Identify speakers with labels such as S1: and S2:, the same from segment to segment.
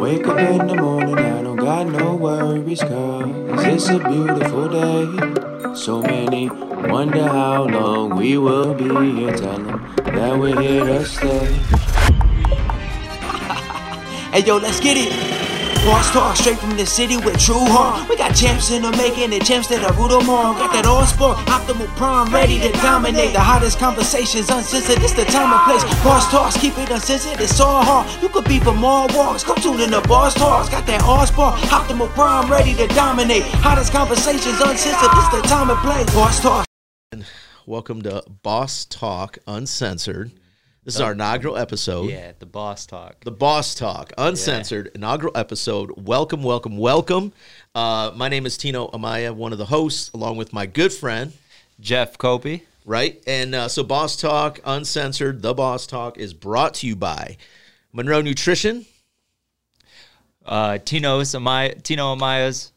S1: Wake up in the morning, I don't got no worries, cause it's a beautiful day. So many wonder how long we will be here. Tell them that we're here to stay. hey yo, let's get it! Boss talk straight from the city with true heart. We got champs in the making and champs that are rule them all. Got that all sport, optimal prime, ready to dominate. The hottest conversations uncensored. It's the time and place. Boss talks, keep it uncensored. It's all hard. You could be for more walks. Come tune in the boss talks. Got that all sport, optimal prime, ready to dominate. Hottest conversations uncensored. It's the time and place. Boss talk.
S2: Welcome to Boss Talk Uncensored. This is our inaugural episode.
S3: Yeah, the boss talk.
S2: The Boss Talk, uncensored, inaugural episode. Welcome, welcome, welcome. Uh, my name is Tino Amaya, one of the hosts, along with my good friend,
S3: Jeff Copi.
S2: right? And uh, so, Boss Talk, uncensored, the Boss Talk is brought to you by Monroe Nutrition.
S3: Uh, Tino's Amaya, Tino Amaya's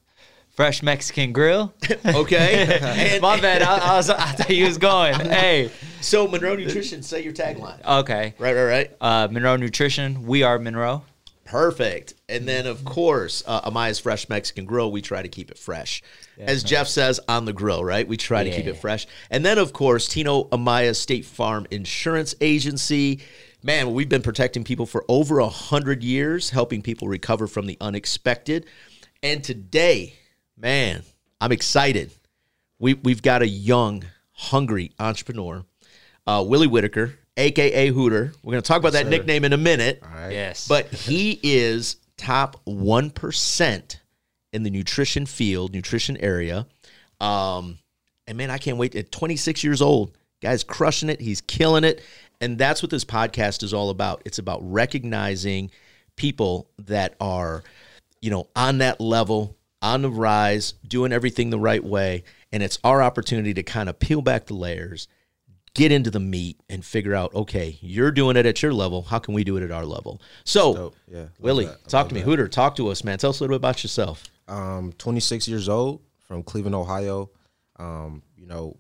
S3: Fresh Mexican Grill.
S2: Okay. and,
S3: My bad. I, I, was, I thought you was going. Hey.
S2: So, Monroe Nutrition, say your tagline.
S3: Okay.
S2: Right, right, right.
S3: Uh, Monroe Nutrition. We are Monroe.
S2: Perfect. And then, of course, uh, Amaya's Fresh Mexican Grill, we try to keep it fresh. As Jeff says, on the grill, right? We try to keep it fresh. And then, of course, Tino Amaya State Farm Insurance Agency. Man, we've been protecting people for over a hundred years, helping people recover from the unexpected. And today, man, I'm excited. We, we've got a young, hungry entrepreneur, uh, Willie Whitaker, aka Hooter. We're going to talk about that nickname in a minute.
S3: Yes.
S2: But he is top 1% in the nutrition field, nutrition area. Um, and man, I can't wait. At 26 years old, guy's crushing it. He's killing it. And that's what this podcast is all about. It's about recognizing people that are, you know, on that level, on the rise, doing everything the right way. And it's our opportunity to kind of peel back the layers, get into the meat and figure out, okay, you're doing it at your level. How can we do it at our level? So,
S4: Dope. Yeah,
S2: Willie. Talk to me.
S4: that.
S2: Hooter, talk to us, man. Tell us a little bit about yourself.
S4: Um, 26 years old from Cleveland, Ohio. Um, you know,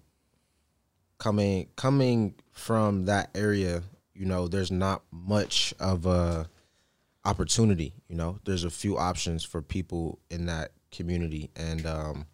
S4: coming coming from that area, you know, there's not much of a opportunity. You know, there's a few options for people in that community, and um,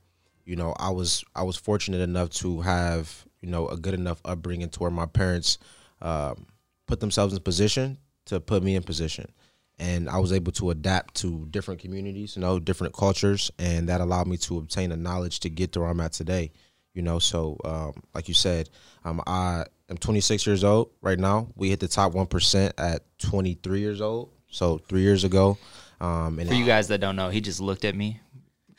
S4: you know, I was I was fortunate enough to have you know a good enough upbringing to where my parents um, put themselves in position to put me in position, and I was able to adapt to different communities, you know, different cultures, and that allowed me to obtain the knowledge to get to where I'm at today. You know, so um, like you said, um, I am 26 years old right now. We hit the top one percent at 23 years old, so three years ago. Um, and
S3: For you guys that don't know, he just looked at me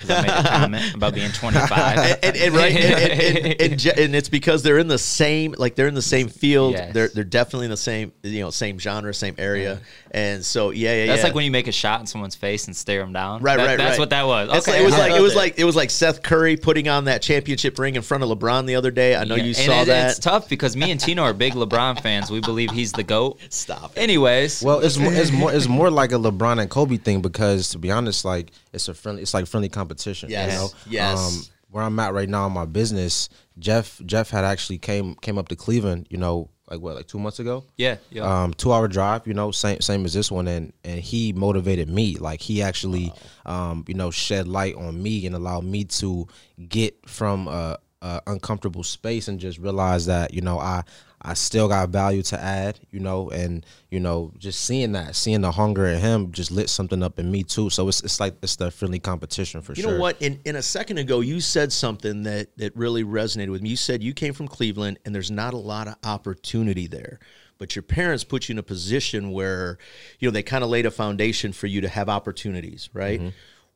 S3: because I made a comment about being 25.
S2: and, and right, and, and, and, and, and it's because they're in the same, like they're in the same field.
S3: Yes.
S2: They're they're definitely in the same, you know, same genre, same area. Uh-huh. And so, yeah, yeah,
S3: That's
S2: yeah.
S3: like when you make a shot in someone's face and stare them down.
S2: Right,
S3: That-
S2: right,
S3: That's
S2: right.
S3: what that was. Okay,
S2: like- it was like it
S3: felt
S2: was like it was like Seth Curry putting on that championship ring in front of LeBron the other day. I know
S3: Yeah,
S2: you
S3: and
S2: saw
S3: it-
S2: that.
S3: It's tough because me and Tino are big LeBron fans. We believe he's the goat.
S2: Stop.
S3: Anyways,
S4: Well, it's more, it's more it's more like a LeBron and Kobe thing because to be honest, like it's a friendly it's like friendly competition.
S2: Yes,
S4: You know?
S2: yes.
S4: where I'm at right now in my business, Jeff Jeff had actually came came up to Cleveland, you know, like what, like two months ago?
S3: yeah, yeah.
S4: Um, two hour drive, you know, same same as this one, and and he motivated me. Like he actually, um, you know, shed light on me and allowed me to get from a uncomfortable space and just realize that you know I I still got value to add, you know, and you know, just seeing that, seeing the hunger in him, just lit something up in me too. So it's it's like it's the friendly competition for
S2: You
S4: sure.
S2: You know what? In in a second ago, you said something that that really resonated with me. You said you came from Cleveland, and there's not a lot of opportunity there. But your parents put you in a position where, you know, they kind of laid a foundation for you to have opportunities, right? Mm-hmm.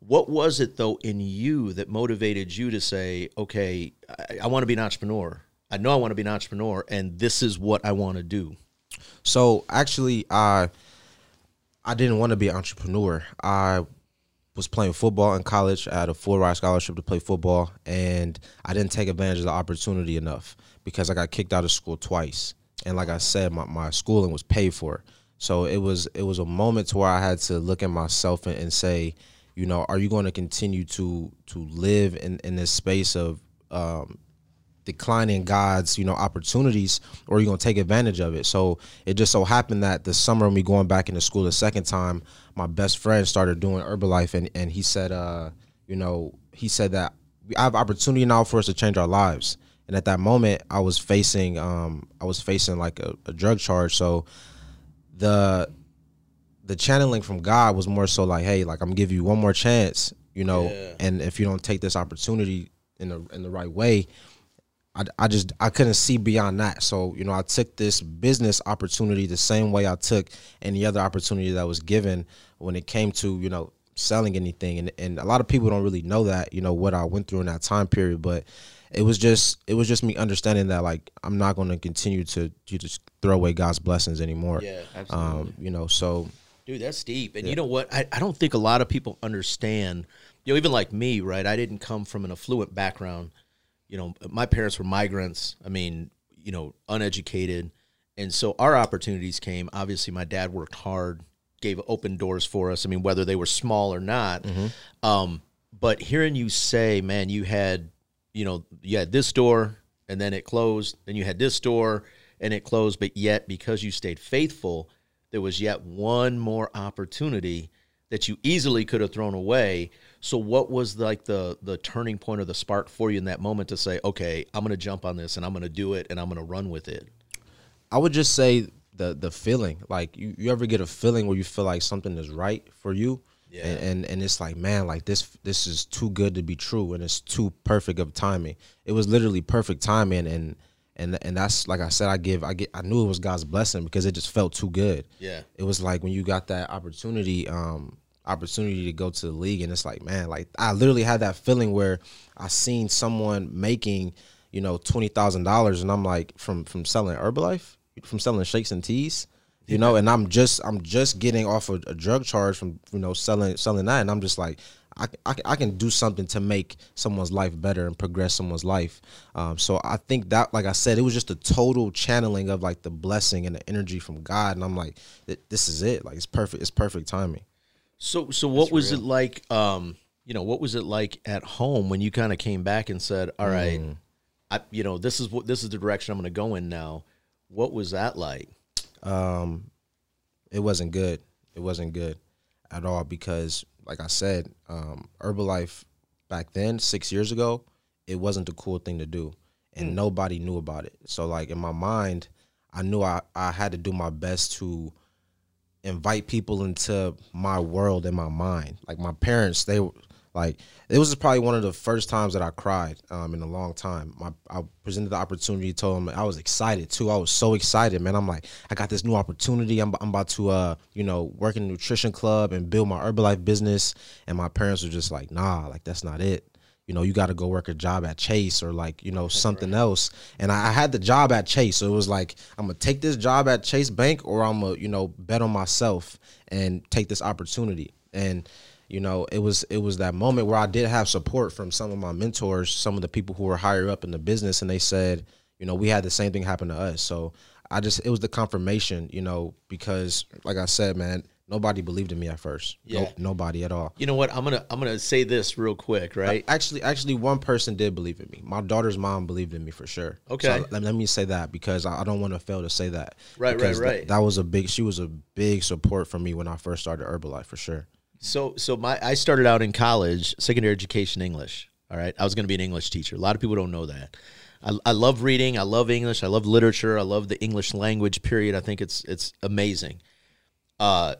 S2: What was it though in you that motivated you to say, okay, I, I want to be an entrepreneur. I know I want to be an entrepreneur, and this is what I want to do.
S4: So actually, I I didn't want to be an entrepreneur. I was playing football in college. I had a full ride scholarship to play football, and I didn't take advantage of the opportunity enough because I got kicked out of school twice. And like I said, my, my schooling was paid for. So it was it was a moment to where I had to look at myself and, and say, you know, are you going to continue to to live in, in this space of um, declining God's, you know, opportunities or you're gonna take advantage of it. So it just so happened that the summer me going back into school the second time, my best friend started doing Herbalife and, and he said, uh, you know, he said that we have opportunity now for us to change our lives. And at that moment I was facing um I was facing like a, a drug charge. So the the channeling from God was more so like, hey, like I'm gonna give you one more chance, you know, and if you don't take this opportunity in the in the right way, I, I just I couldn't see beyond that. So you know, I took this business opportunity the same way I took any other opportunity that was given when it came to you know selling anything, and and a lot of people don't really know that you know what I went through in that time period, but. It was just it was just me understanding that like I'm not going to continue to to just throw away God's blessings anymore.
S2: Yeah,
S4: Um, you know, so
S2: Dude, that's deep. And you know what? I, I don't think a lot of people understand, you know, even like me, right? I didn't come from an affluent background. You know, my parents were migrants. I mean, you know, uneducated. And so our opportunities came. Obviously, my dad worked hard, gave open doors for us. I mean, whether they were small or not. Um, but hearing you say, man, you had, you know, you had this door and then it closed, then you had this door and it closed, but yet because you stayed faithful, there was yet one more opportunity that you easily could have thrown away. So what was like the the turning point or the spark for you in that moment to say, okay, I'm going to jump on this and I'm going to do it and I'm going to run with it?
S4: I would just say the the feeling. Like you, you ever get a feeling where you feel like something is right for you,
S2: Yeah.
S4: and, and and it's like man, like this this is too good to be true, and it's too perfect of timing. It was literally perfect timing, and and and that's like I said, I give I get I knew it was God's blessing because it just felt too good.
S2: Yeah.
S4: it was like when you got that opportunity um opportunity to go to the league and it's like man like i literally had that feeling where i seen someone making you know $20000 and i'm like from from selling herbalife from selling shakes and teas you know and i'm just i'm just getting off a, a drug charge from you know selling selling that and i'm just like I, I, I can do something to make someone's life better and progress someone's life. Um, so I think that, like I said, it was just a total channeling of like the blessing and the energy from God, and I'm like, this is it. Like it's perfect. It's perfect timing.
S2: So so what was it like um you know, what was it like at home when you kind of came back and said, "All right, I you know, this is what this is the direction I'm going to go in now." What was that like?
S4: Um, it wasn't good. It wasn't good at all because, like I said, um, Herbalife back then, six years ago, it wasn't the cool thing to do, and nobody knew about it. So, like in my mind, I knew I, I had to do my best to invite people into my world and my mind. Like my parents, they like it was probably one of the first times that I cried um, in a long time. My I presented the opportunity, told them I was excited too. I was so excited, man. I'm like, I got this new opportunity. I'm, I'm about to uh, you know, work in nutrition club and build my Herbalife business. And my parents were just like, nah, like that's not it. You know, you got to go work a job at Chase or like, you know, something else. And I, I had the job at Chase. So it was like, I'm going to take this job at Chase Bank or I'm going to, you know, bet on myself and take this opportunity. And, you know, it was it was that moment where I did have support from some of my mentors, some of the people who were higher up in the business, and they said, you know, we had the same thing happen to us. So I just it was the confirmation, you know, because like I said, man, nobody believed in me at first. No-
S2: Yeah.
S4: nobody at all.
S2: You know what? I'm going to I'm to say this real quick, right?
S4: Actually, actually, one person did believe in me. My daughter's mom believed in me for sure.
S2: Okay.
S4: So let, let me say that because I, I don't want to fail to say that.
S2: Right, right, right.
S4: that was a big. She was a big support for me when I first started Herbalife for sure.
S2: So so my I started out in college, secondary education English. All right. I was going to be an English teacher. A lot of people don't know that. I, I love reading. I love English. I love literature. I love the English language. Period. I think it's it's amazing. Uh,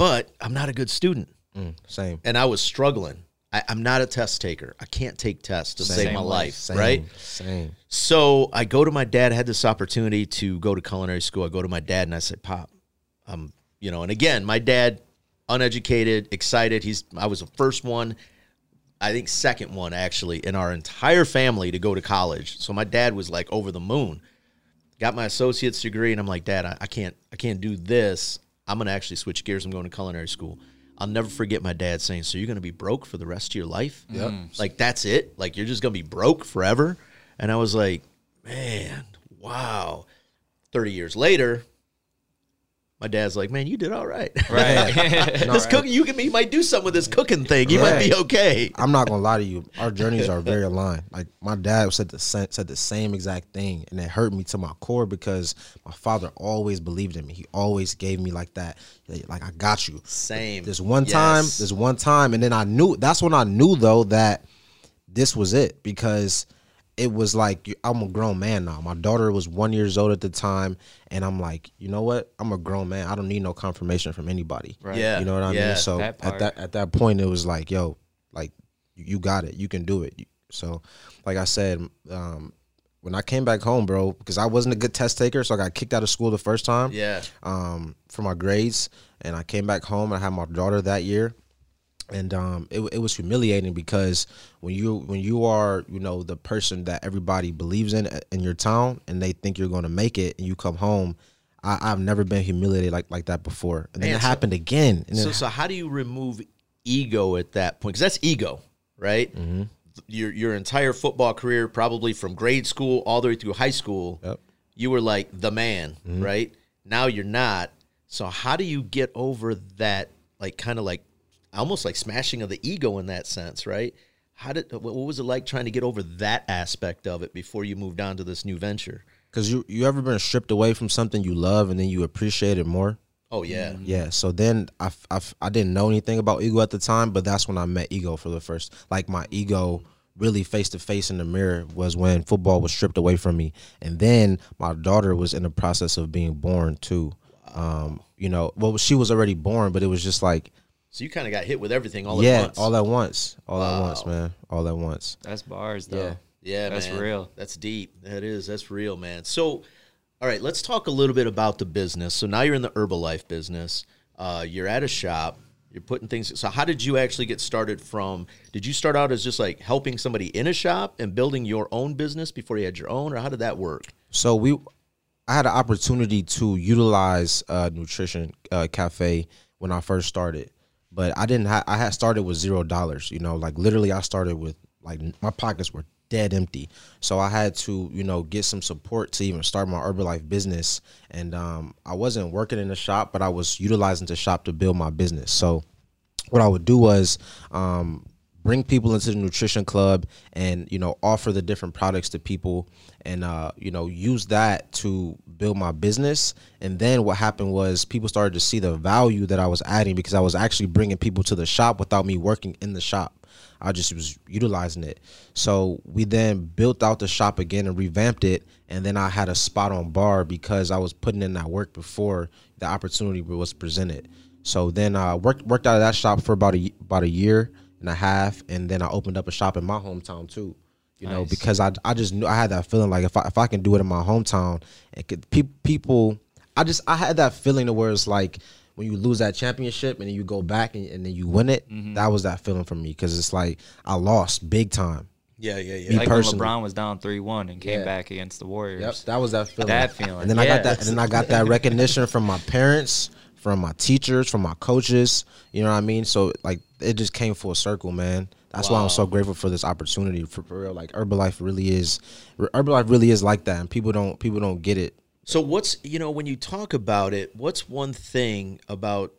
S2: but I'm not a good student,
S4: Mm, same.
S2: and I was struggling. I, I'm not a test taker. I can't take tests to save my life.
S4: Same.
S2: Right.
S4: Same.
S2: So I go to my dad. I had this opportunity to go to culinary school. I go to my dad and I said, "Pop, um, you know." And again, my dad, uneducated, excited. He's I was the first one, I think second one actually in our entire family to go to college. So my dad was like over the moon. Got my associate's degree, and I'm like, Dad, I, I can't, I can't do this. I'm gonna actually switch gears. I'm going to culinary school. I'll never forget my dad saying, "So you're gonna be broke for the rest of your life?
S4: Yep. Mm.
S2: Like that's it? Like you're just gonna be broke forever?" And I was like, "Man, wow." Thirty years later, my dad's like, man, you did all right.
S3: Right.
S2: this cooking, you can, you might do something with this cooking thing. You might be okay.
S4: I'm not gonna lie to you. Our journeys are very aligned. Like my dad said the same, said the same exact thing, and it hurt me to my core because my father always believed in me. He always gave me like that, like I got you.
S2: Same.
S4: This one time, this one time, and then I knew. That's when I knew though that this was it because it was like I'm a grown man now. My daughter was one years old at the time, and I'm like, you know what? I'm a grown man. I don't need no confirmation from anybody.
S3: Right.
S2: Yeah.
S4: You know what I
S2: yeah.
S4: mean? So
S3: That
S4: at that at that point, it was like, yo, like you you got it. You can do it. So, like I said, um, when I came back home, bro, because I wasn't a good test taker, so I got kicked out of school the first time
S2: Yeah.
S4: um, for my grades, and I came back home. and I had my daughter that year, and um, it it was humiliating because when you when you are you know the person that everybody believes in in your town, and they think you're going to make it, and you come home. I, I've never been humiliated like like that before, and then
S2: Man,
S4: it
S2: so-
S4: happened again. And
S2: So,
S4: then,
S2: so how do you remove ego at that point? Because that's ego, right?
S4: Mm-hmm.
S2: Your your entire football career, probably from grade school all the way through high school,
S4: Yep.
S2: you were like the man,
S4: Mm-hmm.
S2: right? Now you're not. So how do you get over that, like kind of like almost like smashing of the ego in that sense, right? How did what what was it like trying to get over that aspect of it before you moved on to this new venture?
S4: Cause you you ever been stripped away from something you love and then you appreciate it more?
S2: Oh yeah,
S4: Yeah. So then I I didn't know anything about ego at the time, but that's when I met ego for the first. Like my ego really face to face in the mirror was when football was stripped away from me, and then my daughter was in the process of being born too. Um, you know, well she was already born, but it was just like
S2: so you kind of got hit with everything all
S4: yeah,
S2: at once.
S4: all at once, all at once, man, all at once.
S3: That's bars though.
S4: Yeah.
S2: Yeah,
S3: That's
S2: man.
S3: real.
S2: That's deep. That is. That's real, man. So, all right, let's talk a little bit about the business. So now you're in the Herbalife business. Uh, you're at a shop. You're putting things. So how did you actually get started? From did you start out as just like helping somebody in a shop and building your own business before you had your own, or how did that work?
S4: So we, I had an opportunity to utilize uh, nutrition uh, cafe when I first started, but I didn't. Ha- I had started with zero dollars. You know, like literally, I started with like my pockets were dead empty. So I had to, you know, get some support to even start my Herbalife business. And um, I wasn't working in the shop, but I was utilizing the shop to build my business. So what I would do was um, bring people into the nutrition club and you know offer the different products to people and uh, you know use that to build my business and then what happened was people started to see the value that i was adding because i was actually bringing people to the shop without me working in the shop I just was utilizing it. So we then built out the shop again and revamped it. And then I had a spot on bar because I was putting in that work before the opportunity was presented. So then I worked worked out of that shop for about a about a year and a half, and then I opened up a shop in my hometown too. You know,
S3: Nice.
S4: because I I just knew I had that feeling like if I if I can do it in my hometown, it could pe- people. I just I had that feeling to where it's like when you lose that championship and then you go back and, and then you win it. Mm-hmm. That was that feeling for me because it's like I lost big time.
S2: Yeah, yeah, yeah.
S4: Me
S3: Like
S4: personally.
S3: when LeBron was down three one and came
S4: Yeah.
S3: back against the Warriors.
S4: Yep, that was that feeling.
S3: That feeling,
S4: And then I got that. And then I got that recognition from my parents, from my teachers, from my coaches. You know what I mean? So like it just came full circle, man. That's why I'm so grateful for this opportunity. For, for real, like Herbalife really is. Herbalife really is like that, and people don't people don't get it.
S2: So what's you know when you talk about it, what's one thing about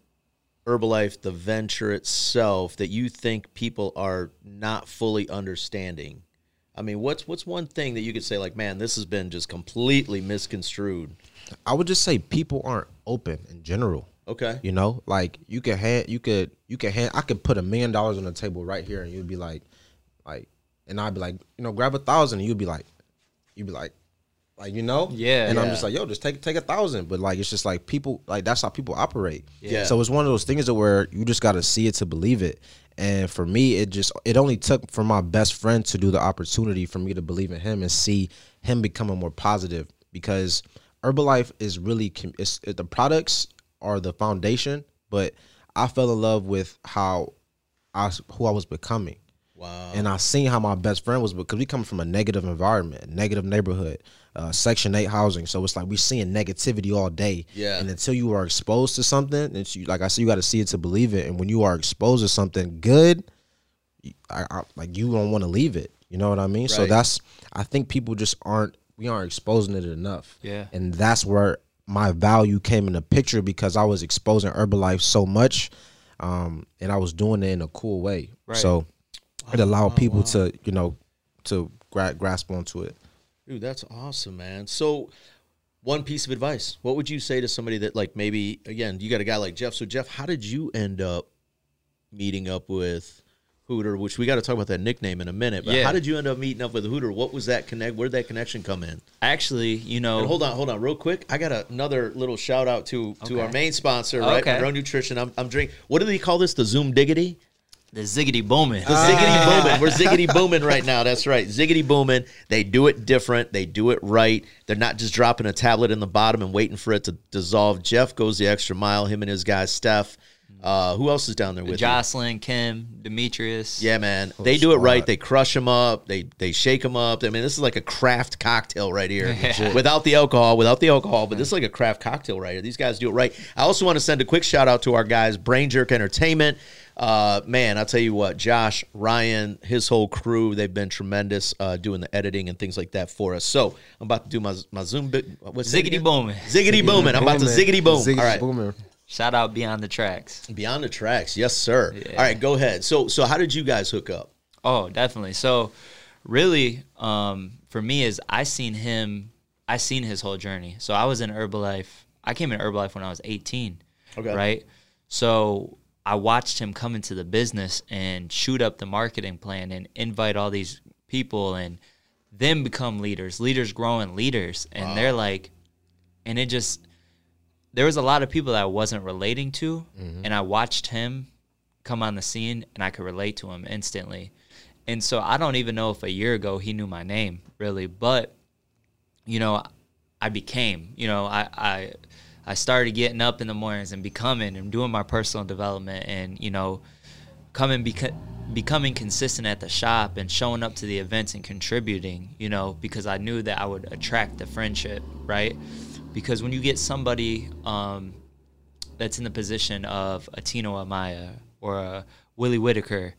S2: Herbalife, the venture itself, that you think people are not fully understanding? I mean, what's what's one thing that you could say like, man, this has been just completely misconstrued?
S4: I would just say people aren't open in general.
S2: Okay.
S4: You know, like you could hand, you could, you could hand. I could put a million dollars on the table right here, and you'd be like, like, and I'd be like, you know, grab a thousand, and you'd be like, you'd be like, like you know,
S3: Yeah.
S4: And I'm just like, yo, just take take a thousand. But like, it's just like people, like that's how people operate.
S2: Yeah.
S4: So it's one of those things that where you just got to see it to believe it. And for me, it just it only took for my best friend to do the opportunity for me to believe in him and see him becoming more positive because Herbalife is really it's it, the products are the foundation, but I fell in love with how I who I was becoming.
S2: Wow.
S4: And I seen how my best friend was because we come from a negative environment, negative neighborhood, uh, Section Eight housing. So it's like we seeing negativity all day.
S2: Yeah.
S4: And until you are exposed to something, it's you, like I said, you got to see it to believe it. And when you are exposed to something good, I, I, like you don't want to leave it. You know what I mean? So that's I think people just aren't we aren't exposing it enough.
S3: Yeah.
S4: And that's where my value came in the picture because I was exposing Herbalife so much, um, and I was doing it in a cool way.
S3: Right.
S4: So it allowed people to you know to gra- grasp onto it.
S2: Dude, that's awesome, man. So, one piece of advice: What would you say to somebody that, like, maybe again, you got a guy like Jeff? So, Jeff, how did you end up meeting up with Hooter? Which we got to talk about that nickname in a minute. But
S3: Yeah.
S2: how did you end up meeting up with Hooter? What was that connect? Where did that connection come in?
S3: Actually, you know,
S2: And hold on, hold on, real quick. I got another little shout out to to our main sponsor, right?
S3: Okay.
S2: Monroe Nutrition. I'm, I'm drinking. What do they call this? The Zoom Diggity.
S3: the ziggity booming.
S2: The ziggity ah. booming. We're ziggity booming right now. That's right. Ziggity booming. They do it different. They do it right. They're not just dropping a tablet in the bottom and waiting for it to dissolve. Jeff goes the extra mile. Him and his guys, Steph. Uh, who else is down there with you?
S3: Jocelyn, Kim, Demetrius.
S2: Yeah, man. They do it right. They crush them up. They they shake them up. I mean, this is like a craft cocktail right here, without the alcohol, without the alcohol. But this is like a craft cocktail right here. These guys do it right. I also want to send a quick shout out to our guys, BrainJerk Entertainment. Uh, man, I'll tell you what, Josh, Ryan, his whole crew, they've been tremendous uh, doing the editing and things like that for us. So I'm about to do my my Zoom. Bit, what's that
S3: Ziggity
S2: again?
S3: booming.
S2: Ziggity booming. I'm about to ziggity boom.
S4: Ziggity
S2: All right.
S4: booming.
S3: Shout out Beyond the Tracks.
S2: Beyond the tracks, yes, sir.
S3: Yeah.
S2: All right, go ahead. So so how did you guys hook up?
S3: Oh, definitely. So, really, um, for me, is I seen him. I seen his whole journey. So I was in Herbalife. I came in Herbalife when I was 18.
S2: Okay.
S3: Right. So I watched him come into the business and shoot up the marketing plan and invite all these people and then become leaders, leaders growing leaders, and they're like, and it just there was a lot of people that I wasn't relating to, mm-hmm. and I watched him come on the scene, and I could relate to him instantly. And so I don't even know if a year ago he knew my name really, but you know, I became, you know, I I I started getting up in the mornings and becoming and doing my personal development and you know, coming beca- becoming consistent at the shop and showing up to the events and contributing, you know, because I knew that I would attract the friendship, right? Because when you get somebody um, that's in the position of a Tino Amaya or a Willie Whitaker,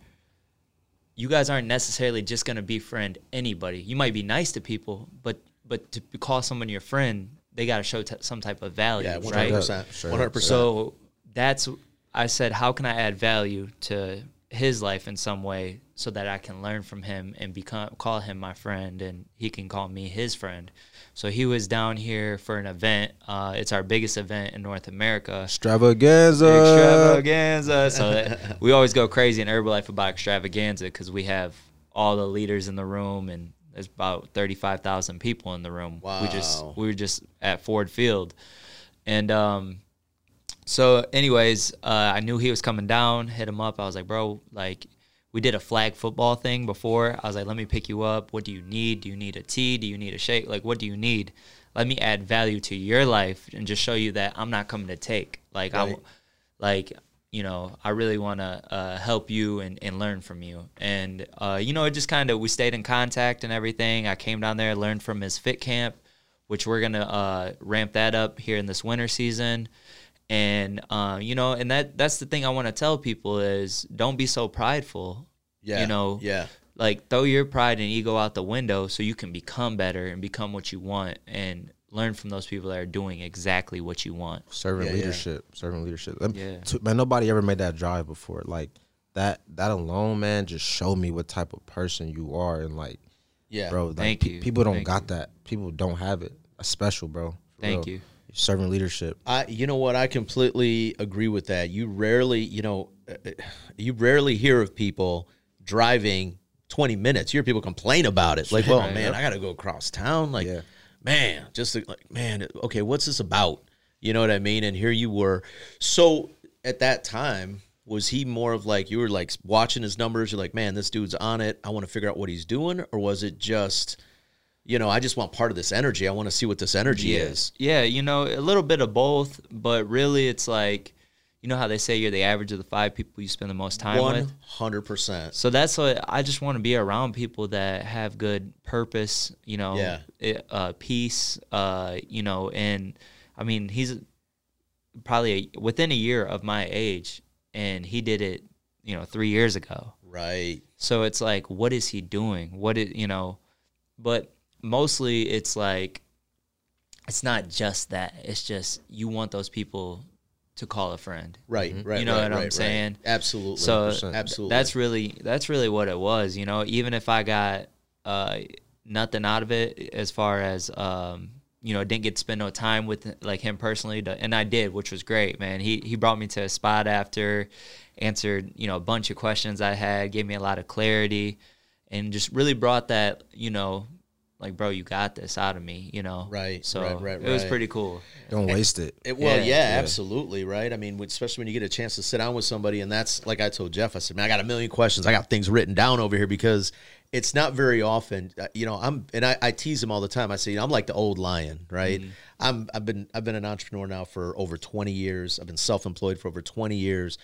S3: you guys aren't necessarily just going to befriend anybody. You might be nice to people, but but to call someone your friend, they got to show t- some type of value,
S2: Yeah, hundred percent,
S4: Sure.
S2: one hundred percent.
S3: So that's I said, how can I add value to his life in some way so that I can learn from him and become call him my friend and he can call me his friend. So he was down here for an event. Uh, it's our biggest event in North America.
S4: Extravaganza.
S3: Extravaganza. So that, we always go crazy in Herbalife about extravaganza because we have all the leaders in the room and there's about 35,000 people in the room. Wow. We just we were just at Ford Field. And um so anyways, uh, I knew he was coming down, hit him up. I was like, "Bro, like we did a flag football thing before. I was like, "Let me pick you up. What do you need? Do you need a tea? Do you need a shake? Like what do you need? Let me add value to your life and just show you that I'm not coming to take. Like I
S2: Right.
S3: like you know i really want to uh, help you and, and learn from you and uh, you know it just kind of we stayed in contact and everything i came down there learned from his fit camp which we're gonna uh, ramp that up here in this winter season and uh, you know and that that's the thing i want to tell people is don't be so prideful
S2: Yeah,
S3: you know
S2: yeah.
S3: like throw your pride and ego out the window so you can become better and become what you want and learn from those people that are doing exactly what you want
S4: Servant
S2: Yeah, yeah.
S4: leadership. Servant leadership. Me-
S3: Yeah.
S4: to- man, nobody ever made that drive before. Like that. That alone, man, just showed me what type of person you are, and like,
S2: Yeah,
S4: bro, like,
S3: Thank
S4: pe-
S3: you.
S4: People don't
S3: Thank
S4: got
S3: you.
S4: that. People don't have it. a special, bro.
S3: Thank
S4: real.
S3: you.
S4: Servant leadership.
S2: I, you know what? I completely agree with that. You rarely, you know, uh, you rarely hear of people driving 20 minutes. You hear people complain about it. Like, well,
S3: Right.
S2: man, I got to go across town. Like,
S4: Yeah.
S2: man, just like, man, okay, what's this about? You know what I mean? And here you were. So at that time, was he more of like, you were like watching his numbers? You're like, man, this dude's on it. I want to figure out what he's doing. Or was it just, you know, I just want part of this energy. I want to see what this energy is.
S3: Yeah, you know, a little bit of both, but really it's like, you know how they say you're the average of the five people you spend the most time with?
S2: 100%.
S3: So that's what I just want to be around people that have good purpose, you know,
S2: Yeah.
S3: it- uh, peace, uh, you know, and I mean, he's probably a, within a year of my age and he did it, you know, three years ago.
S2: Right.
S3: So it's like, what is he doing? What is you know? But mostly, it's like it's not just that. It's just you want those people to call a friend.
S2: Right, right.
S3: You know
S2: right,
S3: what I'm
S2: right, right.
S3: saying?
S2: Absolutely.
S3: So
S4: 100%.
S2: absolutely.
S3: that's really that's really what it was. You know, even if I got uh, nothing out of it as far as um, you know, didn't get to spend no time with like him personally, and I did, which was great, man. He he brought me to a spot after, answered you know a bunch of questions I had, gave me a lot of clarity, and just really brought that you know. Like bro, you got this out of me, you know.
S2: Right,
S3: So
S2: right, right,
S3: it was pretty cool.
S4: Don't waste it.
S2: It, well,
S3: Yeah.
S2: yeah,
S4: Yeah.
S2: absolutely, right. I mean, especially when you get a chance to sit down with somebody, and that's like I told Jeff. I said, "Man, I got a million questions. I got things written down over here because it's not very often. uh, You know, I'm and I, I tease him all the time. I say, I'm like the old lion, right?
S3: Mm-hmm.
S2: I'm I've been I've been an entrepreneur now for over 20 years. I've been self-employed for over 20 years,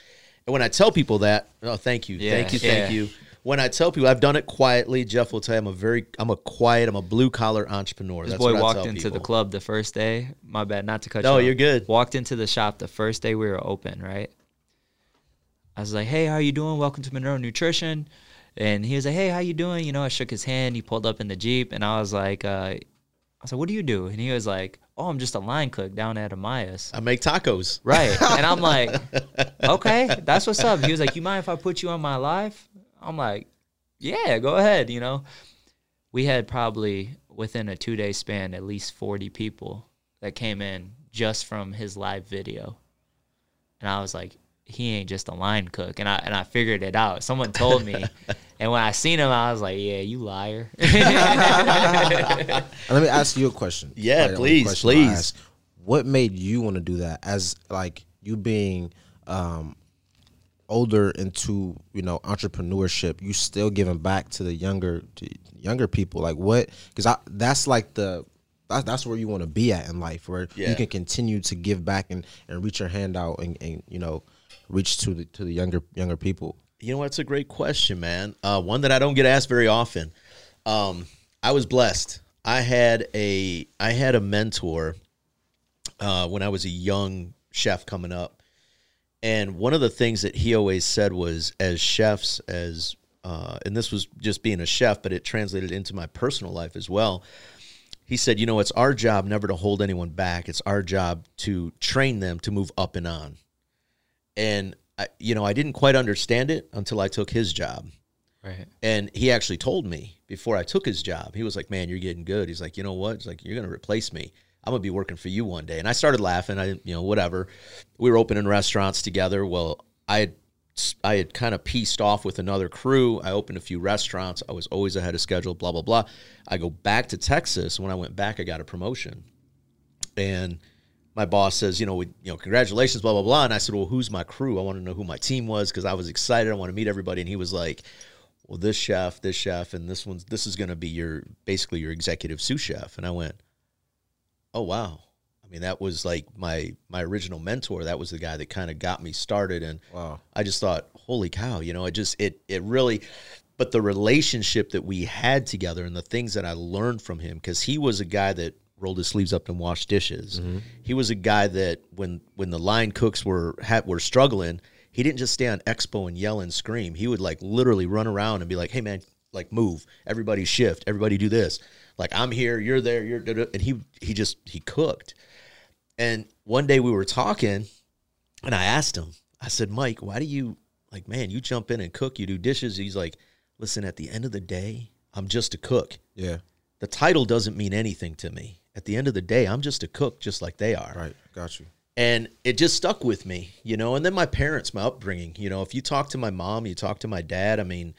S2: and when I tell people that, oh, thank you,
S3: Yeah,
S2: thank you, thank
S3: yeah.
S2: you. When I tell people I've done it quietly, Jeff will tell you I'm a very I'm a quiet, I'm a blue collar entrepreneur.
S3: This
S2: That's
S3: boy
S2: what I
S3: walked into the club the first day. My bad, not to cut
S2: No,
S3: you. off.
S2: you're good.
S3: Walked into the shop the first day we were open, right? I was like, "Hey, how you doing? Welcome to Monroe Nutrition." And he was like, "Hey, how you doing?" You know, I shook his hand. He pulled up in the jeep, and I was like, uh, "I was like, what do you do?" And he was like, "Oh, I'm just a line cook down at Amaya's."
S2: I make tacos.
S3: Right. And I'm like, okay, that's what's up. He was like, you mind if I put you on my live? I'm like, yeah, go ahead. You know, we had probably within a two day span at least 40 people that came in just from his live video. And I was like, he ain't just a line cook. And I, and I figured it out. Someone told me. and when I seen him, I was like, yeah, you liar.
S4: Let me ask you a question.
S2: Yeah,
S4: the only
S2: please,
S4: question
S2: please.
S4: What made you want to do that? As like you being um, older into you know entrepreneurship, you still giving back to the younger to younger people. Like what? Because I that's like the that's, that's where you want to be at in life, where
S2: Yeah.
S4: you can continue to give back and, and reach your hand out and, and you know reach to the to the younger younger people.
S2: You know what? It's a great question, man. Uh, one that I don't get asked very often. Um, I was blessed. I had a I had a mentor uh, when I was a young chef coming up, and one of the things that he always said was, as chefs, as uh, and this was just being a chef, but it translated into my personal life as well. He said, "You know, it's our job never to hold anyone back. It's our job to train them to move up and on." And I, you know, I didn't quite understand it until I took his job.
S3: right.
S2: And he actually told me before I took his job, he was like, Man, you're getting good. He's like, You know what? He's like, You're going to replace me. I'm to be working for you one day. And I started laughing. I, you know, whatever. We were opening restaurants together. Well, I had, I had kind of pieced off with another crew. I opened a few restaurants. I was always ahead of schedule, blah, blah, blah. I go back to Texas. When I went back, I got a promotion. And my boss says, you know, we, you know, congratulations, blah blah blah. And I said, well, who's my crew? I want to know who my team was because I was excited. I want to meet everybody. And he was like, well, this chef, this chef, and this one's this is going to be your basically your executive sous chef. And I went, oh wow. I mean, that was like my my original mentor. That was the guy that kind of got me started. And
S4: Wow.
S2: I just thought, holy cow, you know, it just it it really but the relationship that we had together and the things that I learned from him cuz he was a guy that rolled his sleeves up and washed dishes. Mm-hmm. He was a guy that when when the line cooks were had, were struggling, he didn't just stay on expo and yell and scream. He would like literally run around and be like, "Hey man, like move. Everybody shift. Everybody do this. Like I'm here, you're there, you're da-da," and he he just he cooked. And one day we were talking and I asked him, I said, Mike, why do you, like, man, you jump in and cook, you do dishes. He's like, listen, at the end of the day, I'm just a cook.
S4: Yeah.
S2: The title doesn't mean anything to me. At the end of the day, I'm just a cook, just like they are.
S4: Right. Got you.
S2: And it just stuck with me, you know. And then my parents, my upbringing, you know, if you talk to my mom, you talk to my dad, I mean,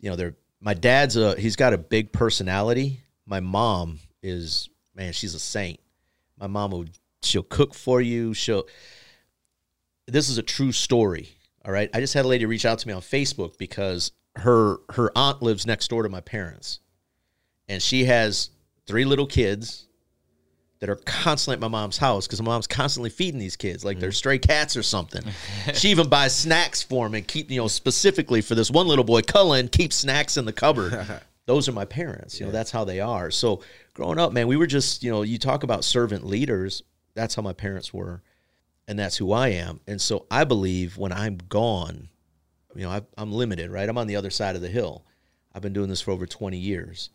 S2: you know, they're, my dad's a, he's got a big personality. My mom is, man, she's a saint. My mom will, she'll cook for you. She'll, this is a true story. All right. I just had a lady reach out to me on Facebook because her her aunt lives next door to my parents. And she has three little kids that are constantly at my mom's house because my mom's constantly feeding these kids like they're mm-hmm. stray cats or something. she even buys snacks for them and keep, you know, specifically for this one little boy, Cullen, keeps snacks in the cupboard. Those are my parents. You know, that's how they are. So growing up, man, we were just, you know, you talk about servant leaders. That's how my parents were and that's who I am. And so I believe when I'm gone, you know, I, I'm limited, right? I'm on the other side of the hill. I've been doing this for over 20 years.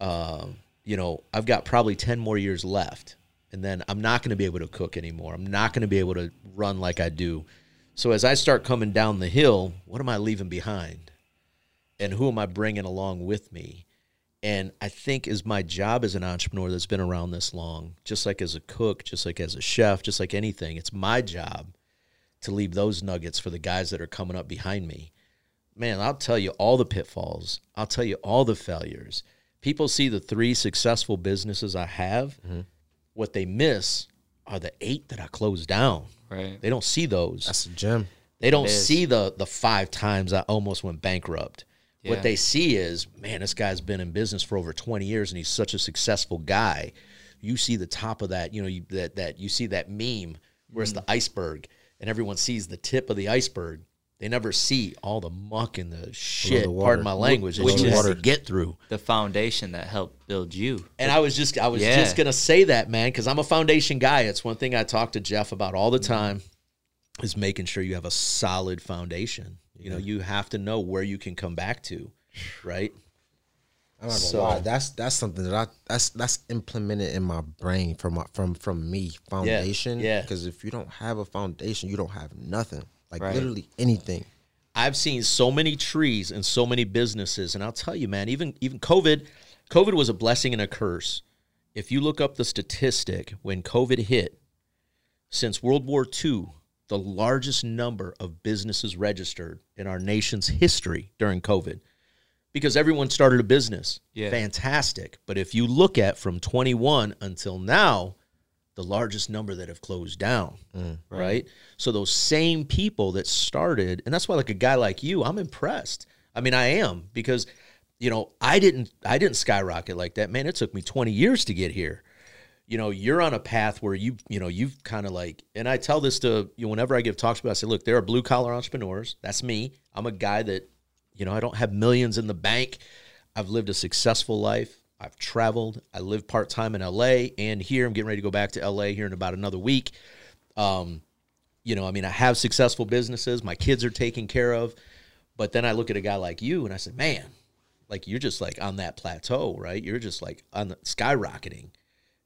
S2: Um, you know, I've got probably 10 more years left. and then I'm not going to be able to cook anymore. I'm not going to be able to run like I do. So as I start coming down the hill, what am I leaving behind? And who am I bringing along with me? And I think is my job as an entrepreneur that's been around this long, just like as a cook, just like as a chef, just like anything, it's my job to leave those nuggets for the guys that are coming up behind me. Man, I'll tell you all the pitfalls. I'll tell you all the failures. People see the three successful businesses I have. Mm-hmm. What they miss are the eight that I closed down.
S3: Right.
S2: They don't see those.
S4: That's a gem.
S2: They don't see the the five times I almost went bankrupt.
S3: Yeah.
S2: What they see is, man, this guy's been in business for over 20 years and he's such a successful guy. You see the top of that, you know, you, that that you see that meme where it's the mm. iceberg and everyone sees the tip of the iceberg. They never see all the muck and the shit,
S4: water.
S2: pardon my language,
S3: Which is-
S2: to get through.
S3: The foundation that helped build you.
S2: And I was just I was
S3: Yeah.
S2: just gonna say that, man, because I'm a foundation guy. It's one thing I talk to Jeff about all the mm. time is making sure you have a solid foundation. You know, you have to know where you can come back to, right?
S4: I'm not gonna
S2: So-
S4: lie. That's that's something that I that's that's implemented in my brain from my, from from me foundation.
S2: yeah.
S4: Because if you don't have a foundation, you don't have nothing. Like
S3: Right.
S4: literally anything.
S2: I've seen so many trees and so many businesses, and I'll tell you, man, even even COVID, COVID was a blessing and a curse. If you look up the statistic when COVID hit, since World War II, the largest number of businesses registered in our nation's history during COVID, because everyone started a business.
S3: Yeah.
S2: Fantastic. But if you look at from 21 until now, the largest number that have closed down, mm. right. So those same people that started, and that's why like a guy like you, I'm impressed. I mean, I am because you know I didn't I didn't skyrocket like that, man. It took me 20 years to get here. You know, you're on a path where you you know you've kind of like, and I tell this to you know, whenever I give talks about, I say, look, there are blue collar entrepreneurs. That's me. I'm a guy that you know I don't have millions in the bank. I've lived a successful life. I've traveled. I live part time in LA and here. I'm getting ready to go back to LA here in about another week. Um, you know, I mean, I have successful businesses. My kids are taken care of. But then I look at a guy like you and I said, man, like you're just like on that plateau, right? You're just like on the skyrocketing.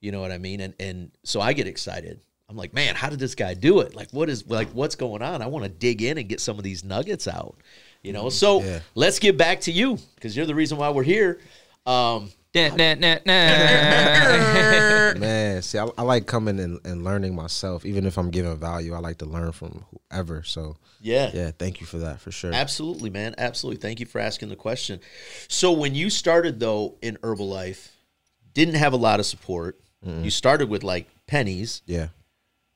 S2: You know what I mean? And and so I get excited. I'm like, man, how did this guy do it? Like, what is like what's going on? I want to dig in and get some of these nuggets out. You know, so
S4: Yeah.
S2: let's get back to you because you're the reason why we're here. Um,
S3: Nah, nah, nah, nah.
S4: Man, see, I, I like coming and, and learning myself. Even if I'm giving value, I like to learn from whoever. So
S2: yeah,
S4: yeah, thank you for that for sure.
S2: Absolutely, man. Absolutely. Thank you for asking the question. So, when you started though in Herbalife, didn't have a lot of support. Mm-hmm. You started with like pennies.
S4: Yeah.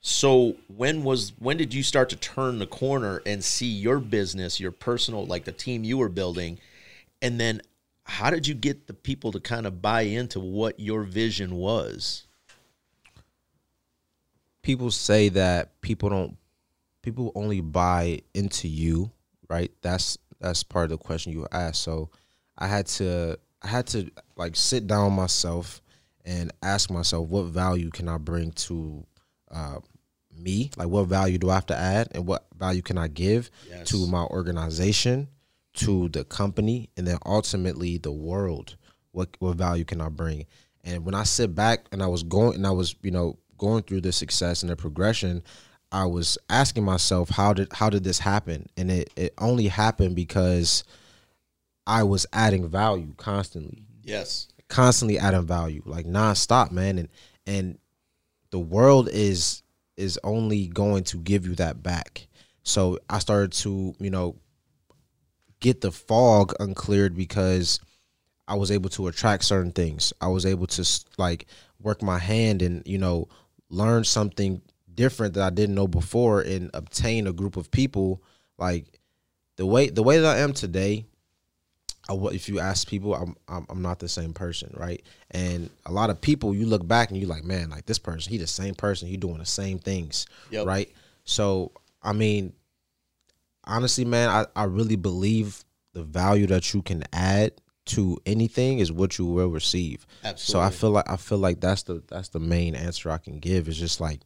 S2: So, when was when did you start to turn the corner and see your business, your personal, like the team you were building, and then how did you get the people to kind of buy into what your vision was?
S4: people say that people don't people only buy into you right that's that's part of the question you asked so i had to i had to like sit down myself and ask myself what value can i bring to uh, me? Like what value do i have to add and what value can i give
S2: Yes.
S4: to my organization to the company and then ultimately the world? What what value can i bring? And when i sit back and i was going and i was you know going through the success and the progression i was asking myself how did how did this happen? And it, it only happened because i was adding value constantly.
S2: Yes.
S4: Constantly adding value like nonstop man. And and the world is is only going to give you that back. So i started to you know get the fog uncleared because i was able to attract certain things. I was able to like work my hand and you know learn something different that i didn't know before and obtain a group of people. Like the way the way that i am today I, if you ask people, I'm, I'm I'm not the same person, right? And a lot of people, you look back and you're like, man, like this person, he the same person, he doing the same things,
S2: Yep.
S4: right? So, I mean, honestly, man, I, I really believe the value that you can add to anything is what you will receive. Absolutely. So I feel like I feel like that's the that's the main answer I can give. Is just like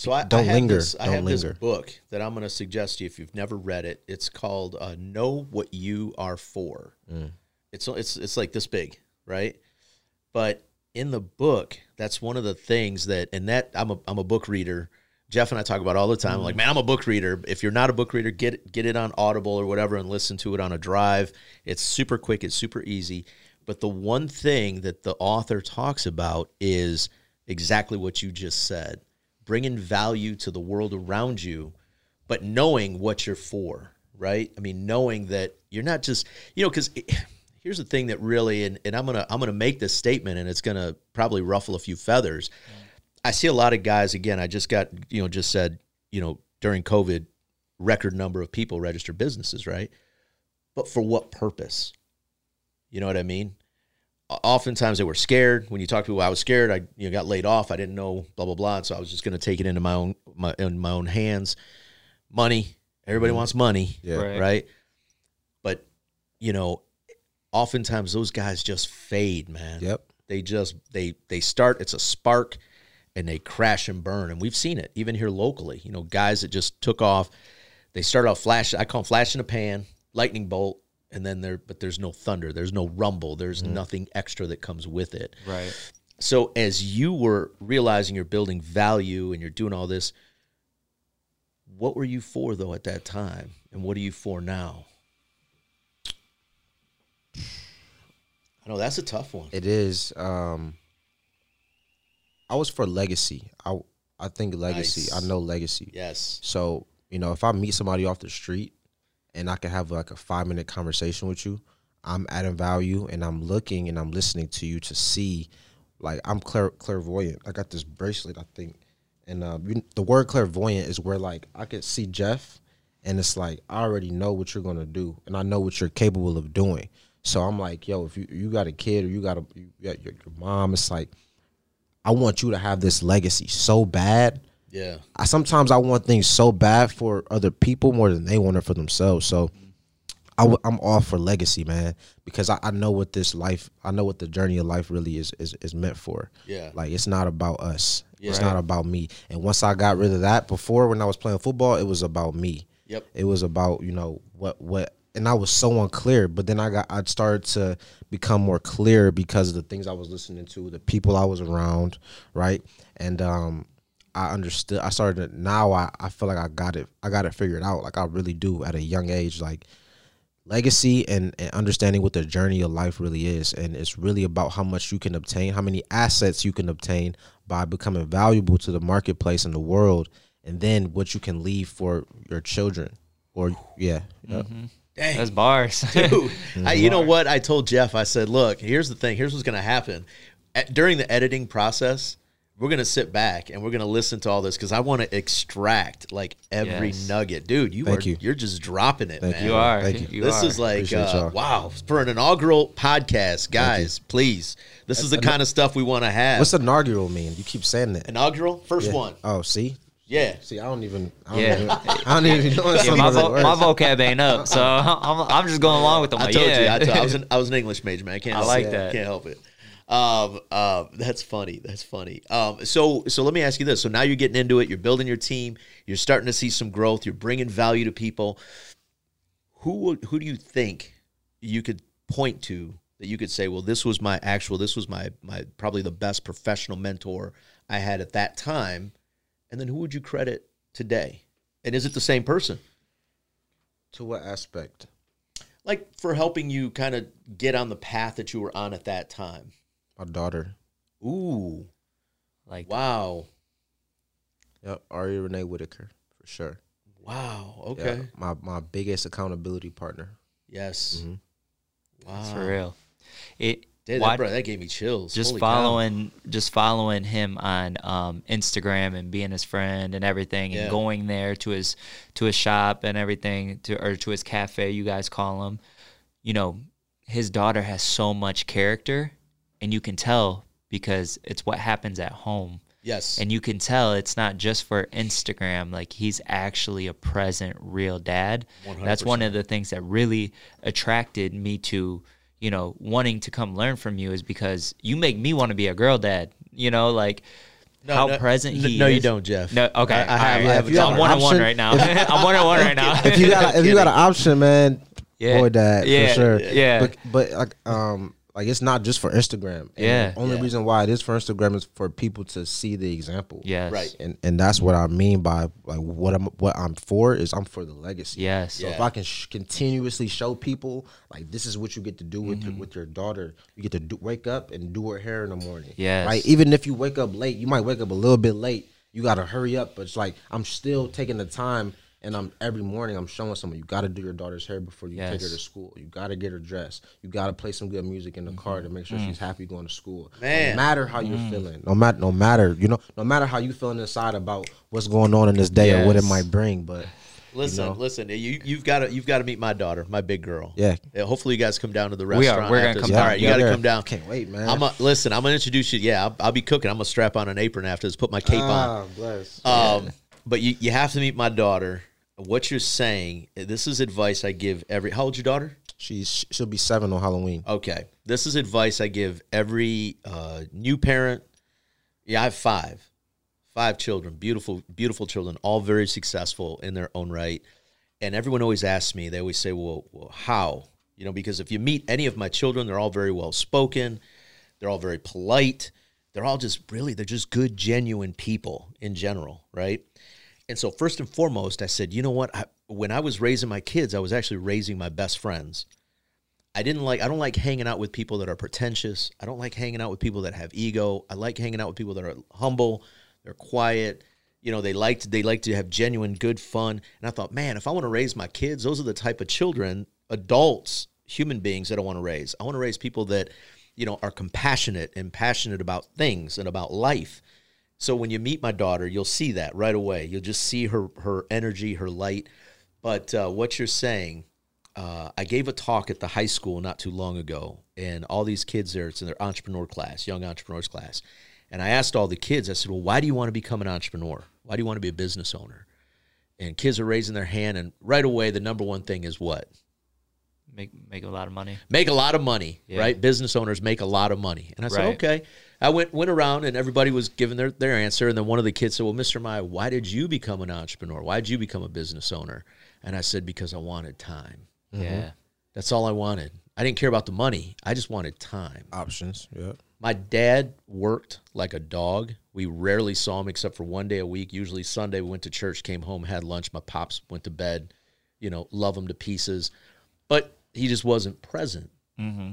S2: So I
S4: Don't
S2: I
S4: linger.
S2: This, I
S4: Don't
S2: have this
S4: linger.
S2: book that I'm going to suggest to you if you've never read it. It's called uh, "Know What You Are For."
S4: Mm.
S2: It's it's it's like this big, right? But in the book, that's one of the things that, and that I'm a, I'm a book reader. Jeff and I talk about all the time.
S3: Mm-hmm.
S2: Like, man, I'm a book reader. If you're not a book reader, get get it on Audible or whatever and listen to it on a drive. It's super quick. It's super easy. But the one thing that the author talks about is exactly what you just said: bringing value to the world around you, but knowing what you're for. Right? I mean, knowing that you're not just you know because here's the thing that really and, and i'm gonna i'm gonna make this statement and it's gonna probably ruffle a few feathers i see a lot of guys again i just got you know just said you know during covid record number of people register businesses right but for what purpose you know what i mean oftentimes they were scared. When you talk to people i was scared. I you know got laid off. I didn't know blah blah blah. So i was just going to take it into my own my in my own hands. Money. Everybody mm-hmm. wants money
S4: Yeah.
S3: Right.
S2: right? But you know oftentimes those guys just fade man.
S4: Yep.
S2: they just they they start it's a spark and they crash and burn. And we've seen it even here locally. You know guys that just took off they start off flash i call them flash in a pan lightning bolt and then there but there's no thunder there's no rumble there's nothing extra that comes with it
S3: Right.
S2: so as you were realizing you're building value and you're doing all this what were you for though at that time and what are you for now i know that's a tough one
S4: It is. Um, I was for legacy. I I think legacy.
S2: Nice.
S4: I know legacy.
S2: yes
S4: So you know, if I meet somebody off the street and I can have like a five minute conversation with you, I'm adding value and I'm looking and I'm listening to you to see. Like I'm clair- clairvoyant. I got this bracelet, I think, and uh, the word clairvoyant is where like I could see Jeff, and it's like I already know what you're gonna do, and I know what you're capable of doing. So I'm like, yo, if you you got a kid or you got a you got your, your mom, it's like I want you to have this legacy so bad.
S2: Yeah
S4: I sometimes I want things so bad for other people more than they want it for themselves. So I w- I'm all for legacy, man, because I, I know what this life, I know what the journey of life really is is, is meant for.
S2: Yeah.
S4: like it's not about us.
S2: Yeah.
S4: It's not about me. And once I got rid of that, before when I was playing football, it was about me.
S2: Yep.
S4: It was about you know what what, and I was so unclear. But then I got I started to become more clear because of the things I was listening to, the people I was around, right, and um. I understood. I started to, now. I, I feel like I got it. I got it figured out. Like I really do at a young age. Like legacy and, and understanding what the journey of life really is, and it's really about how much you can obtain, how many assets you can obtain by becoming valuable to the marketplace and the world, and then what you can leave for your children. Or yeah, yeah. Mm-hmm.
S2: Dang.
S3: That's bars.
S2: Dude, I, you know what? I told Jeff, I said, look, here's the thing. Here's what's going to happen. At, during the editing process, we're going to sit back and we're going to listen to all this because I want to extract like every
S3: Yes.
S2: nugget. Dude, you
S4: Thank
S2: are,
S4: you.
S2: you're just dropping it,
S4: Thank
S2: man.
S3: you are.
S4: Thank you.
S3: You
S2: this
S3: are.
S2: is like, uh, wow, for an inaugural podcast, guys, please. This is the kind of stuff we want to have.
S4: What's inaugural mean? You keep saying that.
S2: inaugural? First
S4: Yeah.
S2: one.
S4: Oh, see,
S2: Yeah.
S4: see, I don't even. I don't
S3: Yeah.
S4: even, I don't even know
S3: Yeah, my, vo- my vocab ain't up, so I'm, I'm just going along with them.
S2: I
S3: Like,
S2: told
S3: yeah.
S2: you. I, told, I was an, I was an English major, man. I can't.
S3: I like
S2: it.
S3: that.
S2: Can't help it. Um, uh, that's funny. That's funny. Um, so so let me ask you this. So now you're getting into it. You're building your team. You're starting to see some growth. You're bringing value to people. Who who do you think you could point to that you could say, well, this was my actual. This was my my probably the best professional mentor I had at that time. And then who would you credit today? And is it the same person?
S4: to what aspect?
S2: like for helping you kind of get on the path that you were on at that time.
S4: My daughter.
S2: Ooh,
S3: like
S2: wow,
S4: Yep, Ari Renee Whitaker for sure.
S2: wow.
S4: Yeah,
S2: Okay,
S4: my my biggest accountability partner.
S2: yes,
S4: Mhm.
S2: wow,
S3: That's for real. It
S2: Dude,
S3: why-
S2: that, bro, that gave me chills.
S3: just
S2: Holy cow.
S3: following just following him on um, Instagram and being his friend and everything and
S2: Yeah.
S3: going there to his to his shop and everything to or to his cafe you guys call him you know his daughter has so much character and you can tell because it's what happens at home
S2: Yes,
S3: and you can tell it's not just for Instagram. Like he's actually a present, real dad. That's one of the things that really attracted me to, you know, wanting to come learn from you is because you make me want to be a girl dad. You know, like
S2: No,
S3: how
S2: no,
S3: present
S2: n-
S3: he
S2: no,
S3: is.
S2: No, you don't, Jeff.
S3: No, okay.
S2: I- I have-
S3: all
S2: I have
S3: right.
S2: a
S3: So
S2: daughter.
S3: I'm one on one right now. I'm one on one right now.
S4: if you got if you got an option, man,
S3: Yeah.
S4: boy, dad
S3: Yeah,
S4: for sure.
S3: yeah.
S4: But but like um, like it's not just for Instagram. And
S3: Yeah.
S4: the only
S2: Yeah.
S4: reason why it is for Instagram is for people to see the example.
S3: Yes.
S2: Right.
S4: And and that's what I mean by like what I'm what I'm for is I'm for the legacy.
S3: Yes.
S4: So if I can sh- continuously show people like this is what you get to do with
S3: Mm-hmm.
S4: your, with your daughter, you get to do, wake up and do her hair in the morning.
S3: Yes.
S4: Right. Even if you wake up late, you might wake up a little bit late. You got to hurry up, but it's like I'm still taking the time. And I'm every morning I'm showing someone you got to do your daughter's hair before you take her to school. You got to get her dressed. You got to play some good music in the car to make sure
S3: Mm.
S4: she's happy going to school.
S2: Man.
S4: no matter how you're feeling, no matter no matter you know, no matter how you feeling inside about what's going on in this day or what it might bring, but
S2: Listen,
S4: know?
S2: listen. You you've got to you've got to meet my daughter, my big girl.
S4: Yeah.
S2: hopefully, you guys come down to the restaurant.
S3: We are.
S2: restaurant.
S3: We're gonna come
S2: this.
S3: down.
S2: All right, you
S4: Yeah,
S2: got to come down.
S4: Can't wait, man.
S2: I'm a, listen. I'm gonna introduce you. Yeah, I'll, I'll be cooking. I'm gonna strap on an apron after this. Put my cape on.
S4: ah, bless.
S2: Um, but you you have to meet my daughter. What you're saying. This is advice I give every. How old's your daughter?
S4: She's she'll be seven on Halloween.
S2: Okay. This is advice I give every uh, new parent. Yeah, I have five, five children, beautiful, beautiful children, all very successful in their own right. And everyone always asks me, they always say, well, well, how? You know, because if you meet any of my children, they're all very well spoken, they're all very polite, they're all just really, they're just good, genuine people in general, right? And so, first and foremost, I said, you know what? I, when I was raising my kids, I was actually raising my best friends. I didn't like I don't like hanging out with people that are pretentious. I don't like hanging out with people that have ego. I like hanging out with people that are humble, they're quiet. You know, they like to, they like to have genuine good fun. And I thought, man, if I want to raise my kids, those are the type of children, adults, human beings that I want to raise. I want to raise people that, you know, are compassionate and passionate about things and about life. So when you meet my daughter, you'll see that right away. You'll just see her her energy, her light. But uh, what you're saying, uh, I gave a talk at the high school not too long ago, and all these kids there, it's in their entrepreneur class, young entrepreneurs class. And I asked all the kids, I said, Well, why do you want to become an entrepreneur? Why do you want to be a business owner? And kids are raising their hand, and right away, the number one thing is what?
S3: Make make a lot of money.
S2: make a lot of money,
S3: Yeah.
S2: right? Business owners make a lot of money. And I said,
S3: Right.
S2: okay. I went went around and everybody was giving their, their answer. And then one of the kids said, Well, Mr. Amaya, why did you become an entrepreneur? Why did you become a business owner? And I said, Because I wanted time.
S3: Yeah. Mm-hmm.
S2: That's all I wanted. I didn't care about the money. I just wanted time.
S4: Options. Yeah.
S2: My dad worked like a dog. We rarely saw him except for one day a week. Usually Sunday, we went to church, came home, had lunch. My pops went to bed. You know, love him to pieces. But he just wasn't present.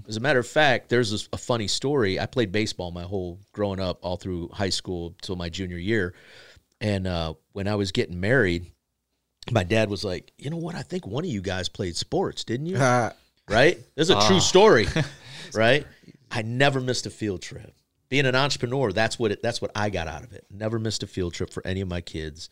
S2: As a matter of fact, there's this, a funny story. I played baseball my whole growing up, all through high school till my junior year. And uh, when I was getting married, my dad was like, "You know what? I think one of you guys played sports, didn't you?"
S4: Ah,
S2: right? This is a true story, right? I never missed a field trip. Being an entrepreneur, that's what it, that's what I got out of it. Never missed a field trip for any of my kids.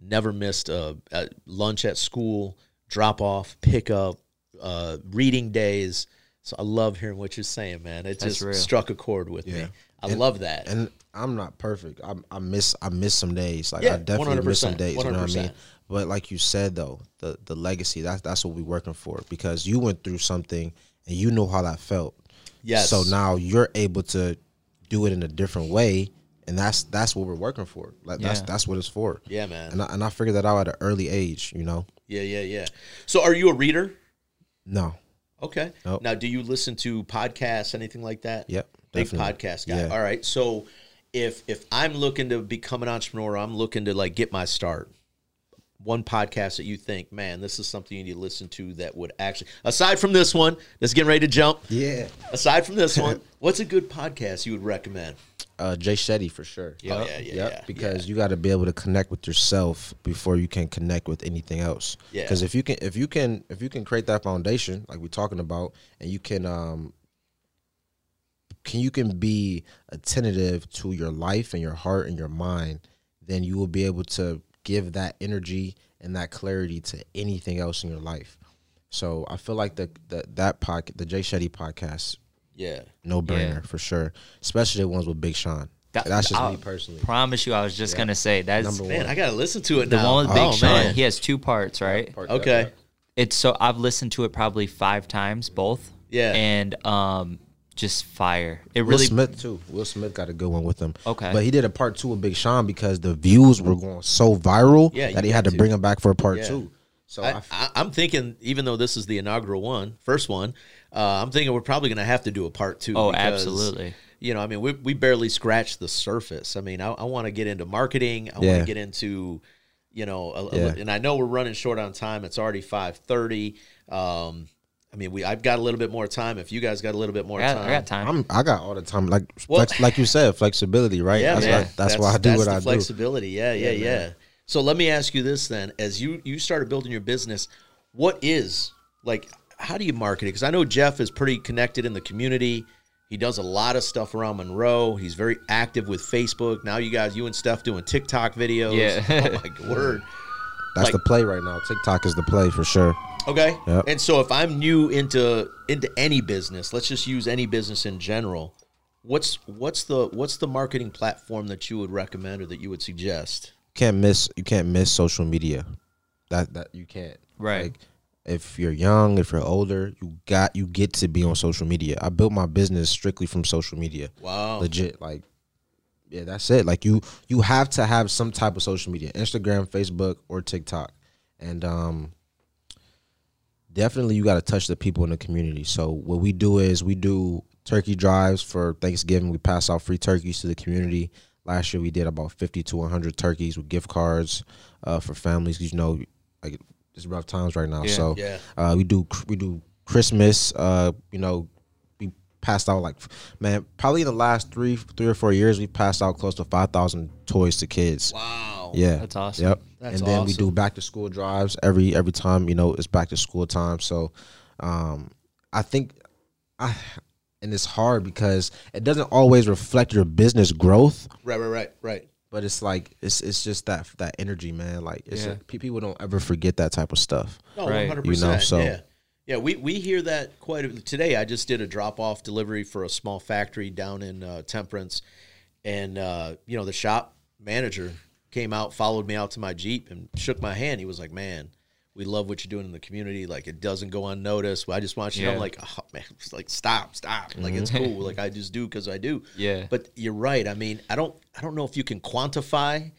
S2: Never missed a, a lunch at school, drop off, pick up, uh, reading days. So I love hearing what you're saying, man. It
S3: That's
S2: just
S3: real.
S2: struck a chord with me.
S4: Yeah.
S2: I love that.
S4: and I'm not perfect. I, I miss I miss some days. Like
S2: Yeah,
S4: I definitely miss some
S2: 100%,
S4: days. You know what I mean? But like you said though, the the legacy that's that's what we're working for because you went through something and you know how that felt.
S2: Yes.
S4: So now you're able to do it in a different way, and that's that's what we're working for. Like that's
S3: Yeah.
S4: that's what it's for.
S2: Yeah, man.
S4: And I, and I figured that out at an early age. You know.
S2: yeah, yeah, yeah. So are you a reader?
S4: No.
S2: Okay.
S4: Nope.
S2: Now, do you listen to podcasts, anything like that?
S4: Yep,
S2: Big podcast guy.
S4: Yeah.
S2: All right. So, if if I'm looking to become an entrepreneur, I'm looking to like get my start. One podcast that you think, man, this is something you need to listen to that would actually, aside from this one, that's getting ready to jump.
S4: Yeah.
S2: Aside from this one, what's a good podcast you would recommend?
S4: Uh, Jay Shetty for sure.
S2: Oh, yeah, yeah,
S4: Yep,
S2: yeah,
S4: because you got to be able to connect with yourself before you can connect with anything else.
S2: Yeah.
S4: Because if you can, if you can, if you can create that foundation, like we're talking about, and you can, um, can you can be attentive to your life and your heart and your mind, then you will be able to give that energy and that clarity to anything else in your life. So I feel like the, the that podcast, the Jay Shetty podcast,
S2: Yeah.
S4: no brainer
S3: Yeah.
S4: for sure. Especially the ones with Big Sean.
S3: That-
S4: That's just
S3: I'll
S4: me personally.
S3: Promise you, I was just gonna say that's
S4: Number one.
S2: Man, I got to listen to it
S3: the
S2: now.
S3: one with Big
S2: oh,
S3: Sean.
S2: man.
S3: He has two parts, right?
S2: Okay.
S3: It's so I've listened to it probably five times, both.
S2: Yeah.
S3: And um, just fire. It
S4: Will
S3: really
S4: Smith too. Will Smith got a good one with him.
S3: Okay.
S4: but he did a part two with Big Sean because the views were going so viral
S2: Yeah,
S4: that he had to
S2: to.
S4: bring him back for a part
S2: Yeah.
S4: two. So
S2: I,
S4: I,
S2: I, I'm thinking, even though this is the inaugural one, first one, uh, I'm thinking we're probably going to have to do a part two.
S3: Oh,
S2: because,
S3: absolutely.
S2: You know, I mean, we, we barely scratched the surface. I mean, I, I want to get into marketing. I want to get into, you know, a, a- and I know we're running short on time. It's already five thirty. Um, I mean, we I've got a little bit more time. If you guys got a little bit more
S3: I got,
S2: time,
S3: I got time.
S4: I'm I got all the time. Like
S2: Well-
S4: flex, like you said, flexibility, right?
S2: Yeah,
S4: that's
S2: man.
S4: Why, that's, why I do
S2: that's
S4: what
S2: the
S4: I do.
S2: flexibility. Yeah, yeah,
S4: Yeah,
S2: yeah. So let me ask you this then: as you you started building your business, what is like? How do you market it? Because I know Jeff is pretty connected in the community. He does a lot of stuff around Monroe. He's very active with Facebook. Now you guys, you and Steph, doing TikTok videos.
S3: Yeah.
S2: oh my word.
S4: That's
S2: like-
S4: the play right now. TikTok is the play for sure.
S2: Okay.
S4: Yep.
S2: And so if I'm new into into any business, let's just use any business in general. What's what's the what's the marketing platform that you would recommend or that you would suggest?
S4: Can't miss. You can't miss social media. That that you can't.
S3: Right.
S4: Like, if you're young, if you're older, you got you get to be on social media. I built my business strictly from social media.
S2: Wow.
S4: Legit. Like, yeah, that's it. Like you you have to have some type of social media, Instagram, Facebook, or TikTok, and um, definitely you got to touch the people in the community. So what we do is we do turkey drives for Thanksgiving. We pass out free turkeys to the community. Last year we did about fifty to one hundred turkeys with gift cards uh, for families. You know, like it's rough times right now.
S3: Yeah.
S4: So
S2: Yeah.
S4: uh, we do we do Christmas. Uh, you know, passed out like man, probably in the last three three or four years we passed out close to five thousand toys to kids.
S2: Wow.
S4: Yeah,
S3: That's awesome.
S4: Yep.
S2: That's
S4: and then we do back to school drives every every time you know it's back to school time. So, um, I think I and it's hard because it doesn't always reflect your business growth,
S2: Right, right, right, right.
S4: but it's like it's it's just that that energy, man. Like it's
S3: Yeah.
S4: pe- people don't ever forget that type of stuff.
S2: No,
S3: Right.
S2: 100%.
S4: You know, so-
S2: yeah. Yeah, we, we hear that quite a Today, I just did a drop off delivery for a small factory down in uh, Temperance. And, uh, you know, the shop manager came out, followed me out to my Jeep and shook my hand. He was like, man, we love what you're doing in the community. Like, it doesn't go unnoticed. I just want you to know, I'm like, oh, man, it's like, stop, stop. Like, it's cool. Like, I just do because I do.
S3: Yeah.
S2: But you're right. I mean, I don't, I don't know if you can quantify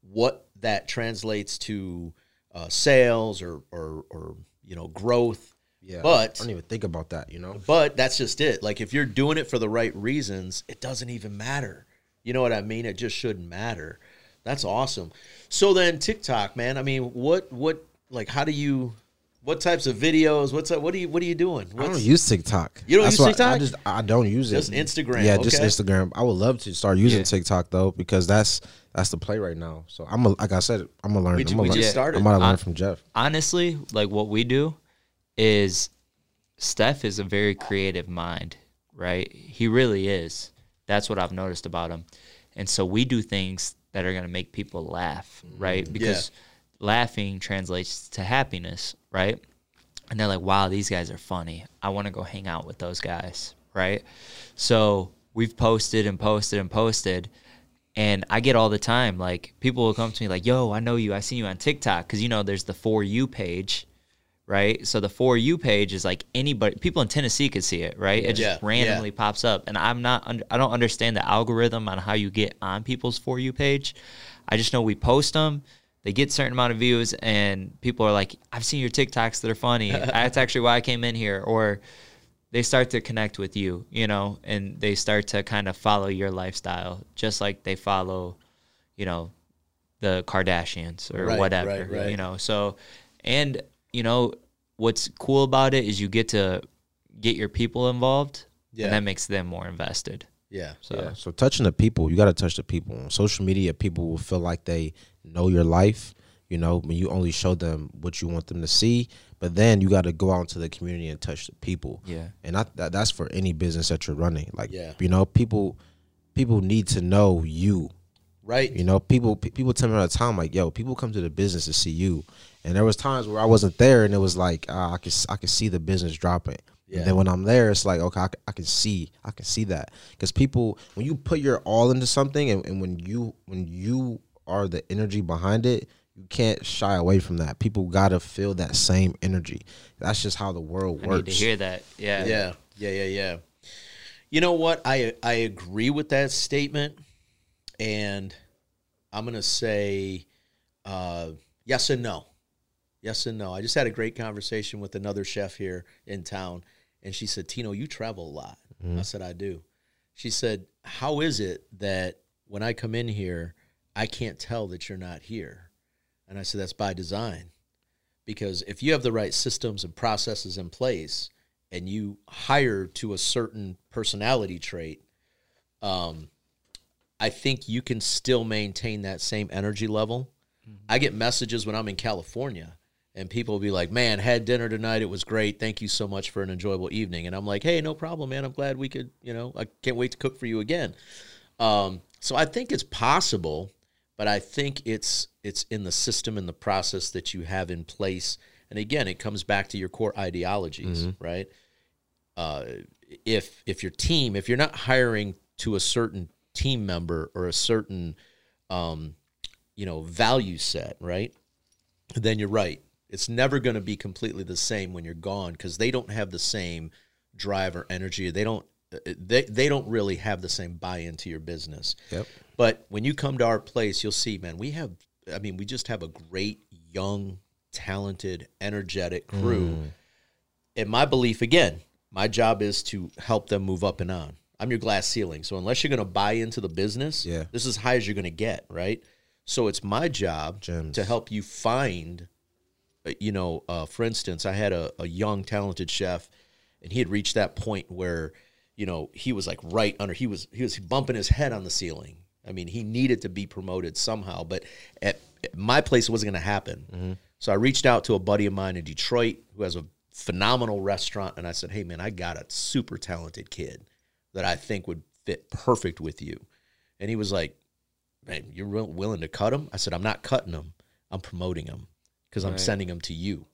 S2: what that translates to uh, sales or, or, or, you know, growth.
S4: Yeah,
S2: But-
S4: I don't even think about that. You know,
S2: But that's just it. Like if you're doing it for the right reasons, it doesn't even matter. You know what I mean? It just shouldn't matter. That's awesome. So then TikTok, man. I mean, what what like how do you what types of videos? What's up? What are you what are you doing?
S4: I don't use TikTok.
S2: You don't
S4: That's
S2: use TikTok?
S4: I just I don't use it.
S2: Just Instagram,
S4: Yeah, just. Instagram. I would love to start using
S3: Yeah.
S4: TikTok though because that's that's the play right now. So I'm a, like I said, I'm gonna learn.
S2: We
S4: I'm gonna
S2: we
S4: learn.
S2: just started.
S4: I'm gonna learn from Jeff.
S3: honestly, like what we do is Steph is a very creative mind, right? He really is. That's what I've noticed about him. And so we do things that are going to make people laugh, right? Mm-hmm. Because laughing translates to happiness, right? And they're like, wow, these guys are funny. I want to go hang out with those guys, right? So we've posted and posted and posted. And I get all the time, like, people will come to me, like, yo, I know you. I seen you on TikTok. Cause, you know, there's the For You page, right? So the For You page is like anybody, people in Tennessee could see it, right? It just
S2: Yeah,
S3: randomly pops up. And I'm not, un- I don't understand the algorithm on how you get on people's For You page. I just know we post them. They get certain amount of views, and people are like, "I've seen your TikToks; that are funny. That's actually why I came in here." Or they start to connect with you, you know, and they start to kind of follow your lifestyle, just like they follow, you know, the Kardashians or
S2: Right,
S3: whatever,
S2: right, right.
S3: you know. So, and you know, what's cool about it is you get to get your people involved,
S2: Yeah.
S3: and that makes them more invested.
S2: Yeah.
S3: So,
S4: Yeah. So touching the people, you got to touch the people. On social media, people will feel like they know your life. You know, when you only show them what you want them to see, but then you got to go out into the community and touch the people.
S3: Yeah.
S4: and I, that, that's for any business that you're running. Like,
S2: Yeah.
S4: you know, people people need to know you.
S2: Right.
S4: You know, people people tell me all the time, like, yo, people come to the business to see you. And there was times where I wasn't there, and it was like, uh, I could s- I could see the business dropping.
S2: Yeah.
S4: And then when I'm there, it's like, okay, I can see, I can see that because people, when you put your all into something, and, and when you when you are the energy behind it, you can't shy away from that. People gotta feel that same energy. That's just how the world
S3: I
S4: works.
S3: need to hear that. Yeah,
S2: Yeah, yeah, yeah, yeah. You know what? I I agree with that statement, and I'm gonna say uh, yes and no. Yes and no. I just had a great conversation with another chef here in town, and she said, Tino, you travel a lot. I said, I do. She said, How is it that when I come in here, I can't tell that you're not here? And I said, That's by design. Because if you have the right systems and processes in place and you hire to a certain personality trait, um, I think you can still maintain that same energy level. I get messages when I'm in California and people will be like, "Man, had dinner tonight. It was great. Thank you so much for an enjoyable evening." And I'm like, "Hey, no problem, man. I'm glad we could. You know, I can't wait to cook for you again." Um, so I think it's possible, but I think it's it's in the system and the process that you have in place. And again, it comes back to your core ideologies, right? uh, if if your team if you're not hiring to a certain team member or a certain um, you know value set right? Then you're right. It's never going to be completely the same when you're gone because they don't have the same drive or energy. They don't they, they don't really have the same buy-in to your business.
S4: Yep.
S2: but when you come to our place you'll see man we have i mean we just have a great young talented energetic crew. And my belief, again, my job is to help them move up and on. I'm your glass ceiling. So unless you're going to buy into the business,
S4: Yeah.
S2: this is as high as you're going to get, right? So it's my job
S4: Gems.
S2: to help you find, uh, you know, uh, for instance, I had a, a young, talented chef, and he had reached that point where, you know, he was like right under. He was he was bumping his head on the ceiling. I mean, he needed to be promoted somehow, but at, at my place, it wasn't going to happen. So I reached out to a buddy of mine in Detroit who has a phenomenal restaurant, and I said, "Hey, man, I got a super talented kid that I think would fit perfect with you." And he was like, "Man, you're willing to cut him?" I said, "I'm not cutting him. I'm promoting him because I'm
S3: Right.
S2: sending him to you."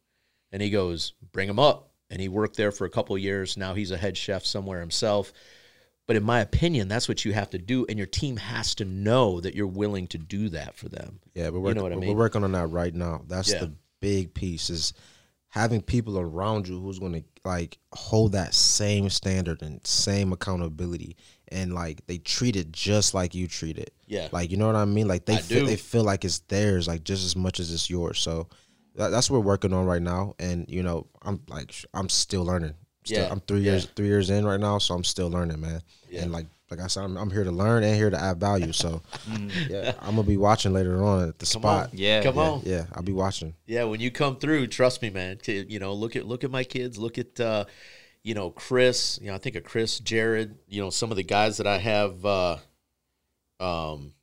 S2: And he goes, "Bring him up." And he worked there for a couple of years. Now he's a head chef somewhere himself. But in my opinion, that's what you have to do, and your team has to know that you're willing to do that for them.
S4: Yeah, we're
S2: You
S4: working,
S2: know what I
S4: we're working on that right now. That's
S2: Yeah.
S4: the big piece is having people around you who's going to like hold that same standard and same accountability and like they treat it just like you treat it.
S2: Yeah.
S4: Like you know what I mean? Like they
S2: I
S4: feel,
S2: do.
S4: they feel like it's theirs like just as much as it's yours. So that, that's what we're working on right now and you know, I'm like I'm still learning. Still,
S2: Yeah,
S4: I'm 3
S2: yeah.
S4: years 3 years in right now, so I'm still learning, man.
S2: Yeah.
S4: And like like I said, I'm, I'm here to learn and here to add value. So,
S2: Mm.
S4: yeah, I'm gonna be watching later on at the
S2: Come
S4: spot.
S2: on,
S3: Yeah,
S2: come
S3: yeah.
S2: on.
S4: Yeah, I'll be watching.
S2: Yeah, when you come through, trust me, man. To, you know, look at look at my kids. Look at uh, you know Chris. You know, I think of Chris, Jared. You know, some of the guys that I have. Uh, um,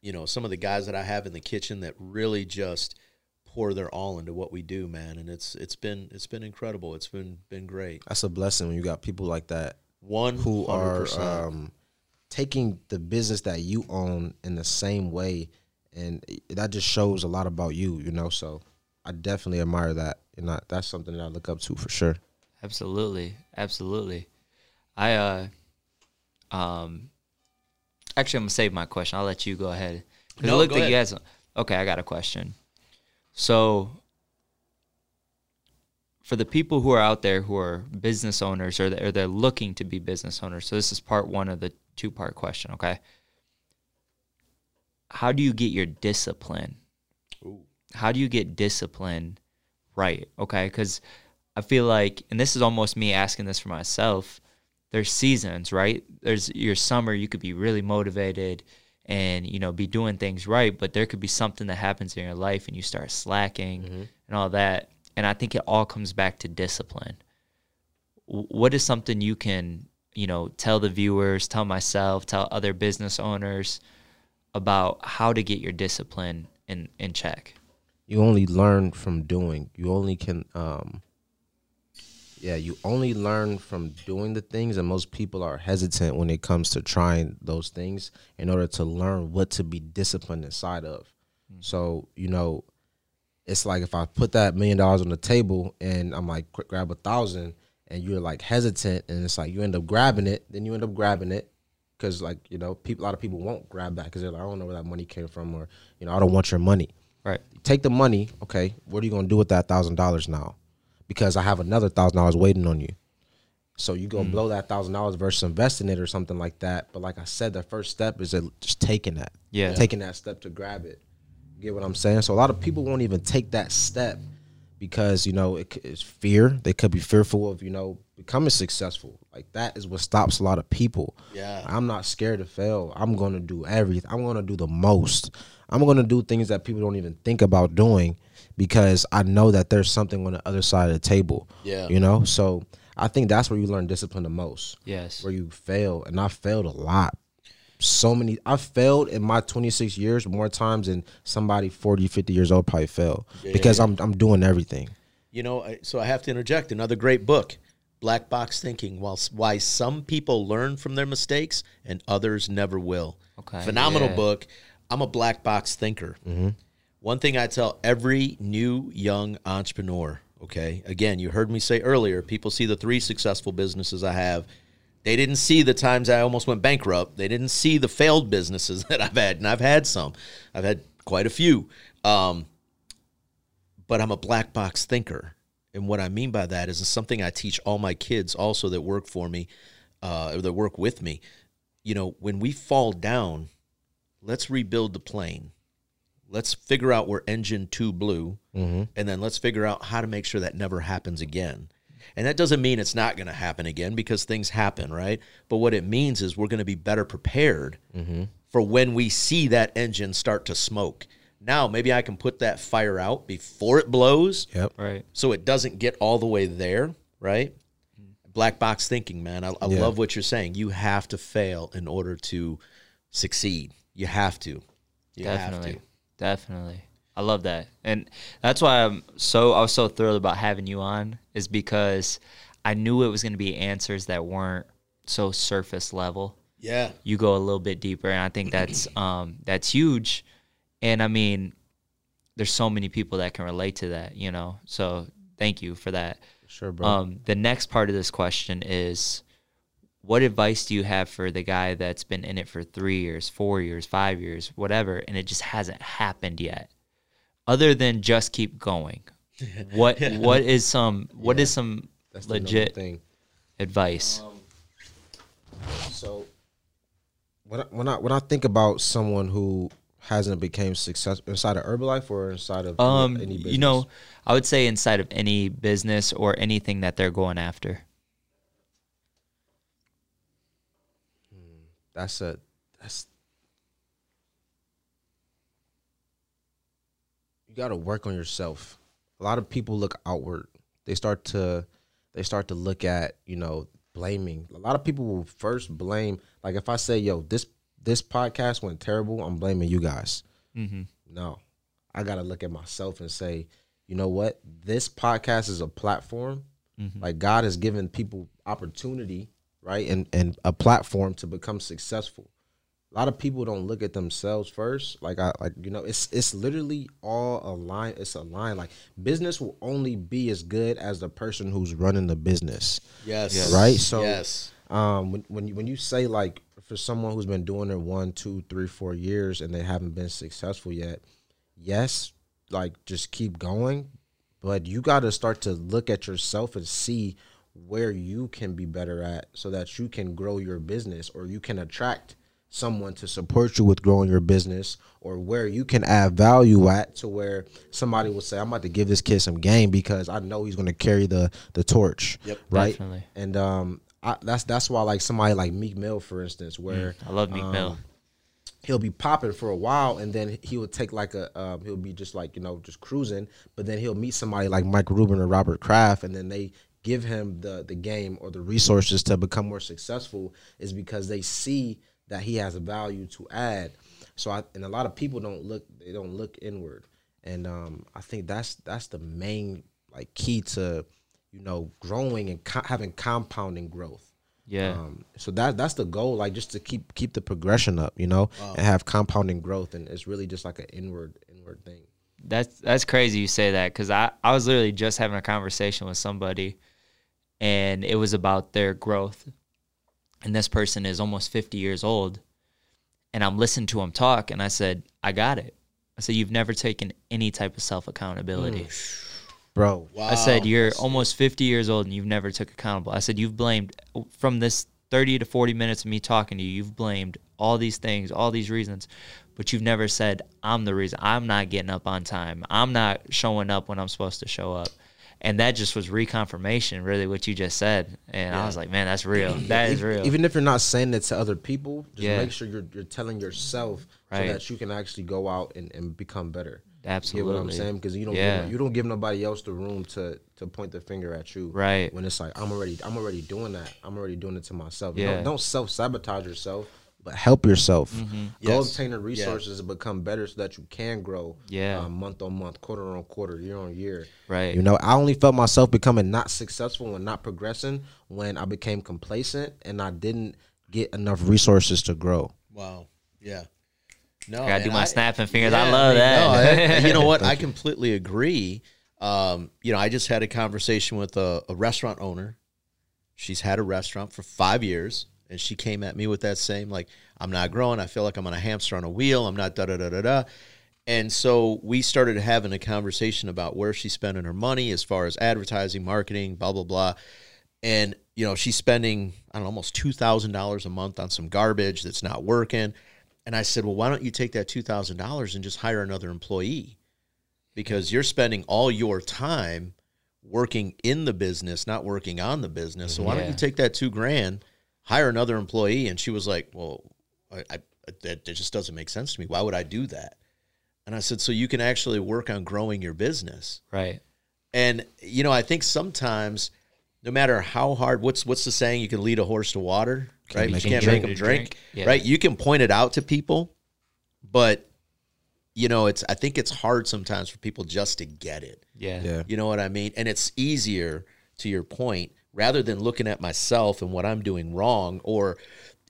S2: you know, some of the guys that I have in the kitchen that really just pour their all into what we do, man. And it's it's been it's been incredible. It's been been great.
S4: That's a blessing when you got people like that
S2: One
S4: who are um, taking the business that you own in the same way, and that just shows a lot about you, you know. So I definitely admire that, and I, that's something that I look up to for sure.
S3: Absolutely, absolutely. I uh, um, actually, I'm gonna save my question. I'll let you go ahead. 'Cause
S2: No,
S3: it looked
S2: go
S3: like you
S2: ahead.
S3: had some. Okay, I got a question. So, for the people who are out there who are business owners or they're, or they're looking to be business owners, so this is part one of the two part question. Okay, how do you get your discipline? How do you get discipline right? Okay, because I feel like, and this is almost me asking this for myself. There's seasons, right? There's your summer. You could be really motivated and you know be doing things right, but there could be something that happens in your life and you start slacking mm-hmm. and all that. And I think it all comes back to discipline. What is something you can you know tell the viewers, tell myself, tell other business owners about how to get your discipline in in check?
S4: You only learn from doing. You only can, um, yeah, you only learn from doing the things, and most people are hesitant when it comes to trying those things in order to learn what to be disciplined inside of. So you know, it's like if I put that million dollars on the table and I'm like, quick, grab a thousand, and you're like hesitant, and it's like you end up grabbing it, then you end up grabbing it because like you know, people, a lot of people won't grab that because they're like, I don't know where that money came from, or you know, I don't want your money
S3: Right.
S4: take the money. Okay, what are you gonna do with that thousand dollars now? Because I have another thousand dollars waiting on you. So you go hmm. blow that thousand dollars versus investing it or something like that. But like I said, the first step is just taking that.
S3: Yeah.
S4: Taking that step to grab it. Get what I'm saying? So a lot of people won't even take that step because you know it, it's fear. They could be fearful of you know becoming successful. Like that is what stops a lot of people.
S2: Yeah.
S4: I'm not scared to fail. I'm gonna do everything. I'm gonna do the most. I'm gonna do things that people don't even think about doing because I know that there's something on the other side of the table.
S2: Yeah.
S4: You know, so I think that's where you learn discipline the most.
S3: Yes.
S4: Where you fail, and I failed a lot. So many. I failed in my 26 years more times than somebody 40, 50 years old probably failed because I'm I'm doing everything.
S2: You know, so I have to interject another great book, Black Box Thinking, while why some people learn from their mistakes and others never will.
S3: Okay,
S2: Phenomenal
S3: yeah.
S2: book. I'm a black box thinker. Mm-hmm. One thing I tell every new young entrepreneur, okay? Again, you heard me say earlier, people see the three successful businesses I have. They didn't see the times I almost went bankrupt. They didn't see the failed businesses that I've had, and I've had some. I've had quite a few. Um, but I'm a black box thinker. And what I mean by that is it's something I teach all my kids also that work for me, uh, or that work with me. You know, when we fall down, let's rebuild the plane. Let's figure out where engine two blew, and then let's figure out how to make sure that never happens again. And that doesn't mean it's not going to happen again because things happen, right? But what it means is we're going to be better prepared mm-hmm. for when we see that engine start to smoke. Now, maybe I can put that fire out before it blows
S4: Yep.
S3: Right.
S2: so it doesn't get all the way there, right? Mm. Black box thinking, man. I, I
S4: Yeah.
S2: love what you're saying. You have to fail in order to succeed. You have to. You
S3: Definitely.
S2: have to.
S3: Definitely. I love that. And that's why I'm so I was so thrilled about having you on is because I knew it was going to be answers that weren't so surface level.
S2: Yeah.
S3: You go a little bit deeper and I think that's um that's huge. And I mean there's so many people that can relate to that, you know. So thank you for that.
S4: Sure, bro.
S3: Um, the next part of this question is what advice do you have for the guy that's been in it for three years, four years, five years, whatever, and it just hasn't happened yet? Other than just keep going. What what is some what is some
S4: That's
S3: legit
S4: thing.
S3: advice?
S4: So when I, when I when I think about someone who hasn't became successful inside of Herbalife or inside of
S3: Um
S4: any business,
S3: you know, I would say inside of any business or anything that they're going after.
S4: that's a that's you got to work on yourself. A lot of people look outward. They start to they start to look at, you know, blaming. A lot of people will first blame like if I say, "Yo, this this podcast went terrible," I'm blaming you guys.
S3: Mm-hmm.
S4: No. I got to look at myself and say, "You know what? This podcast is a platform. Like God has given people opportunity, right? And and a platform to become successful a lot of people don't look at themselves first. Like I like you know, it's it's literally all a line. It's a line. Like business will only be as good as the person who's running the business.
S2: Yes. yes.
S4: Right? So-
S2: yes.
S4: Um, when when you, when you say like for someone who's been doing it one, two, three, four years and they haven't been successful yet, yes, like just keep going, but you got to start to look at yourself and see where you can be better at, so that you can grow your business or you can attract someone to support you with growing your business or where you can add value at to where somebody will say i'm about to give this kid some game because i know he's going to carry the the torch
S2: Yep.
S4: right
S3: Definitely.
S4: and um I, that's that's why like somebody like meek mill for instance where
S3: I love Meek
S4: um,
S3: Mill.
S4: he'll be popping for a while and then he will take like a um, he'll be just like you know just cruising but then he'll meet somebody like mike rubin or robert kraft and then they give him the the game or the resources to become more successful is because they see that he has a value to add so i and a lot of people don't look they don't look inward and um i think that's that's the main like key to you know growing and co- having compounding growth
S3: Yeah.
S4: um, so that that's the goal, like just to keep keep the progression up, you know, and have compounding growth, and it's really just like an inward inward thing.
S3: That's that's crazy you say that because I, I was literally just having a conversation with somebody and it was about their growth. And this person is almost 50 years old. And I'm listening to him talk and I said, I got it. I said, You've never taken any type of self accountability.
S4: Bro,
S3: I said, You're almost 50 years old and you've never took accountable. I said, You've blamed from this 30 to 40 minutes of me talking to you, you've blamed all these things, all these reasons. but you've never said, I'm the reason. I'm not getting up on time. I'm not showing up when I'm supposed to show up. And that just was reconfirmation, really, what you just said. And I was like, man, that's real. That is real.
S4: Even if you're not saying it to other people, just
S3: Yeah.
S4: make sure you're you're telling yourself
S3: Right.
S4: so that you can actually go out and, and become better. You
S3: Absolutely.
S4: get what I'm saying? Because you don't
S3: Yeah.
S4: give, you don't give nobody else the room to to point the finger at you.
S3: Right.
S4: When it's like I'm already I'm already doing that. I'm already doing it to myself.
S3: Yeah.
S4: Don't, don't self sabotage yourself, but help yourself. Go
S2: Yes.
S4: obtain the resources to become better so that you can grow.
S3: Yeah.
S4: uh, month on month, quarter on quarter, year on year.
S3: Right.
S4: You know, I only felt myself becoming not successful and not progressing when I became complacent and I didn't get enough resources to grow.
S2: Wow. Yeah. No,
S3: Gotta do my
S2: I-
S3: snapping fingers.
S2: Yeah,
S3: I love that.
S2: no, I- you know what? I completely agree. Um, you know, I just had a conversation with a, a restaurant owner. She's had a restaurant for five years, and she came at me with that same like, "I'm not growing. I feel like I'm on a hamster on a wheel. I'm not da da da da da." And so we started having a conversation about where she's spending her money as far as advertising, marketing, blah blah blah. And you know, she's spending I don't know almost two thousand dollars a month on some garbage that's not working. And I said, well, why don't you take that two thousand dollars and just hire another employee? Because you're spending all your time working in the business, not working on the business. So why don't you take that two grand, hire another employee? And she was like, well, I, I that, that just doesn't make sense to me. Why would I do that? And I said, so you can actually work on growing your business.
S3: right.
S2: And you know, I think sometimes, no matter how hard, what's what's the saying? You can lead a horse to water, right? you can't
S4: drink.
S2: make them drink,
S3: Drink, yeah.
S2: right? You can point it out to people, but you know, it's. I think it's hard sometimes for people just to get it.
S3: Yeah.
S4: Yeah.
S2: You know what I mean? And it's easier, to your point, rather than looking at myself and what I'm doing wrong, or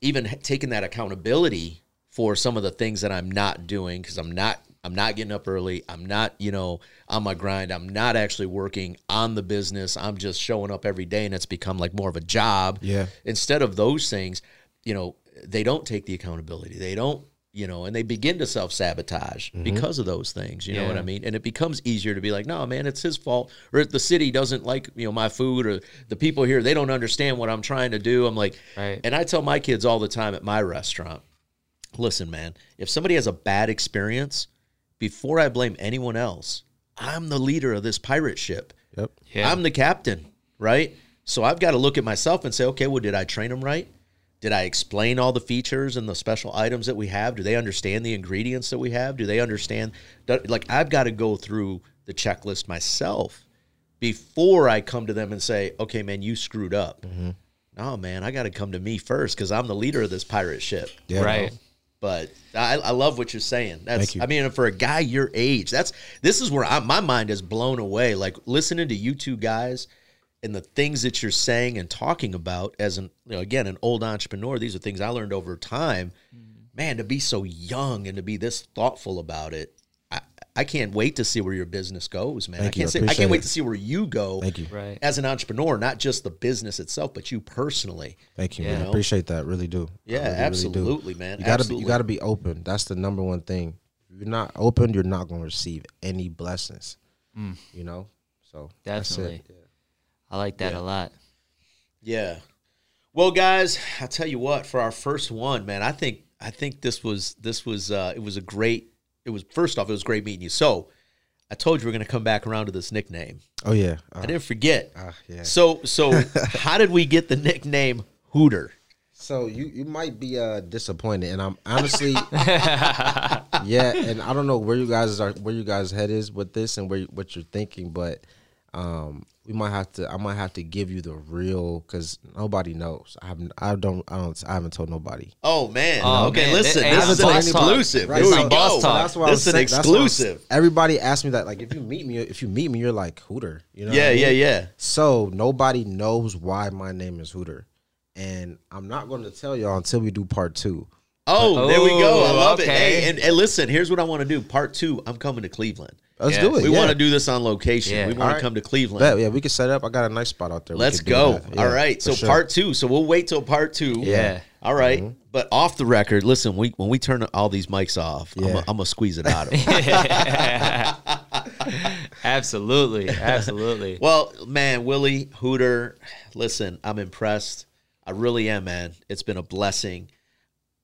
S2: even taking that accountability for some of the things that I'm not doing because I'm not I'm not getting up early. I'm not, you know, on my grind. I'm not actually working on the business. I'm just showing up every day and it's become like more of a job.
S4: Yeah.
S2: Instead of those things, you know, they don't take the accountability. They don't, you know, and they begin to self sabotage mm-hmm. because of those things. You know what I mean? And it becomes easier to be like, no, man, it's his fault. Or the city doesn't like, you know, my food or the people here, they don't understand what I'm trying to do. I'm like,
S3: Right.
S2: and I tell my kids all the time at my restaurant, listen, man, if somebody has a bad experience, before I blame anyone else, I'm the leader of this pirate ship.
S4: Yep.
S3: Yeah.
S2: I'm the captain, right? So I've got to look at myself and say, okay, well, did I train them right? Did I explain all the features and the special items that we have? Do they understand the ingredients that we have? Do they understand? Like, I've got to go through the checklist myself before I come to them and say, okay, man, you screwed up. Mm-hmm. No, man, I got to come to me first because I'm the leader of this pirate ship.
S4: Yeah.
S3: right.
S2: But I, I love what you're saying. That's
S4: Thank you.
S2: I mean, for a guy your age, that's this is where I, my mind is blown away. Like listening to you two guys and the things that you're saying and talking about as an you know, again an old entrepreneur. These are things I learned over time. Mm-hmm. Man, to be so young and to be this thoughtful about it, I, I can't wait to see where your business goes, man.
S4: Thank
S2: I can't
S4: I
S2: say, I can't wait
S4: it.
S2: to see where you go.
S4: Thank you.
S3: Right.
S2: As an entrepreneur, not just the business itself, but you personally.
S4: Thank you.
S3: Yeah.
S4: man. I appreciate that. Really do.
S2: Yeah,
S4: really, really do.
S2: absolutely, man.
S4: You gotta be
S2: Absolutely.
S4: you gotta be open. That's the number one thing. If you're not open, you're not gonna receive any blessings. Mm. You know? So that's it.
S3: Definitely. I like that a lot.
S2: Yeah. Well, guys, I tell you what, for our first one, man, I think I think this was this was uh it was a great it was first off, it was great meeting you. So I told you we're gonna come back around to this nickname.
S4: Oh yeah. Uh,
S2: I didn't forget.
S4: ah, yeah.
S2: So so how did we get the nickname Hooter?
S4: So you you might be uh disappointed, and I'm honestly, yeah, and I don't know where you guys are, where you guys' head is with this, and where what you're thinking, but um, we might have to, I might have to give you the real, because nobody knows. I haven't, I don't, I don't, I haven't told nobody.
S2: Oh man.
S3: Oh,
S2: okay,
S3: man.
S2: listen. This
S3: this
S2: is an
S3: is boss talk.
S2: exclusive.
S4: Right,
S2: Here we
S3: so
S2: go.
S3: boss talk.
S4: That's what
S2: This is an
S4: saying- that's what I was-
S2: exclusive.
S4: Everybody asked me that, like, if you meet me, if you meet me, you're like Hooter, you know? what
S2: Yeah,
S4: I mean?
S2: yeah, yeah.
S4: So nobody knows why my name is Hooter, and I'm not going to tell y'all until we do part two.
S2: Oh, there we go. I
S3: Oh,
S2: love it. Hey, oh, and, and listen, here's what I want to do. Part two, I'm coming to Cleveland.
S4: Let's
S3: Yes.
S4: do it.
S2: We
S4: yeah.
S2: want to do this on location.
S3: Yeah.
S2: we want to come to Cleveland.
S4: Bet, yeah, we can set up. I got a nice spot out there.
S2: Let's go.
S4: Yeah,
S2: All right. So
S4: sure.
S2: part two. So we'll wait till part two.
S3: Yeah.
S2: All right. Mm-hmm. But off the record, listen. We when we turn all these mics off, I'm I'm gonna squeeze it out of them.
S3: absolutely. Absolutely.
S2: well, man, Willie Hooter. Listen, I'm impressed. I really am, man. It's been a blessing.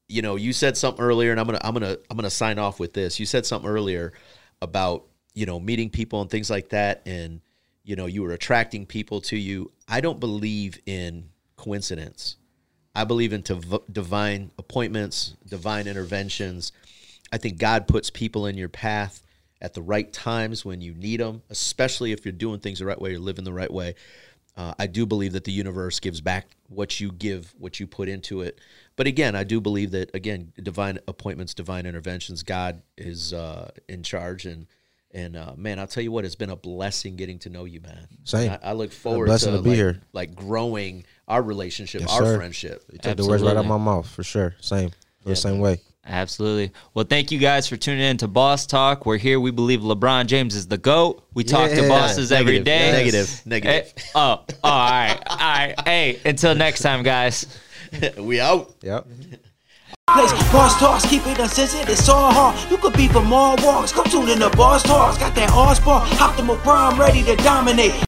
S2: you know, you said something earlier, and I'm gonna I'm gonna I'm gonna sign off with this. You said something earlier about you know meeting people and things like that, and you know you were attracting people to you. I don't believe in coincidence. I believe in div- divine appointments, divine interventions. I think God puts people in your path at the right times when you need them, especially if you're doing things the right way, you're living the right way. Uh, I do believe that the universe gives back what you give, what you put into it. But again, I do believe that again, divine appointments, divine interventions, God is uh, in charge, and and uh, man, I'll tell you what, it's been a blessing getting to know you, man.
S4: Same.
S2: I, I look forward to,
S4: to be
S2: like,
S4: here.
S2: like growing our relationship,
S4: Yes,
S2: our
S4: sir.
S2: friendship.
S4: You took the words right out
S3: Absolutely.
S4: my mouth for sure. Same. Feel the same way.
S3: Absolutely. Well, thank you guys for tuning in to Boss Talk. We're here. We believe LeBron James is the GOAT. We talk to
S4: Yeah.
S3: bosses every
S2: Negative,
S3: day.
S2: negative, negative.
S3: Hey, oh, oh, all right. All right. Hey, until next time, guys.
S2: we out.
S4: Yep.
S1: Place. Boss talks, keep it uncensored, it's all hard. You could be from all walks, come tune in the Boss Talks. Got that all sport, optimal prime, ready to dominate.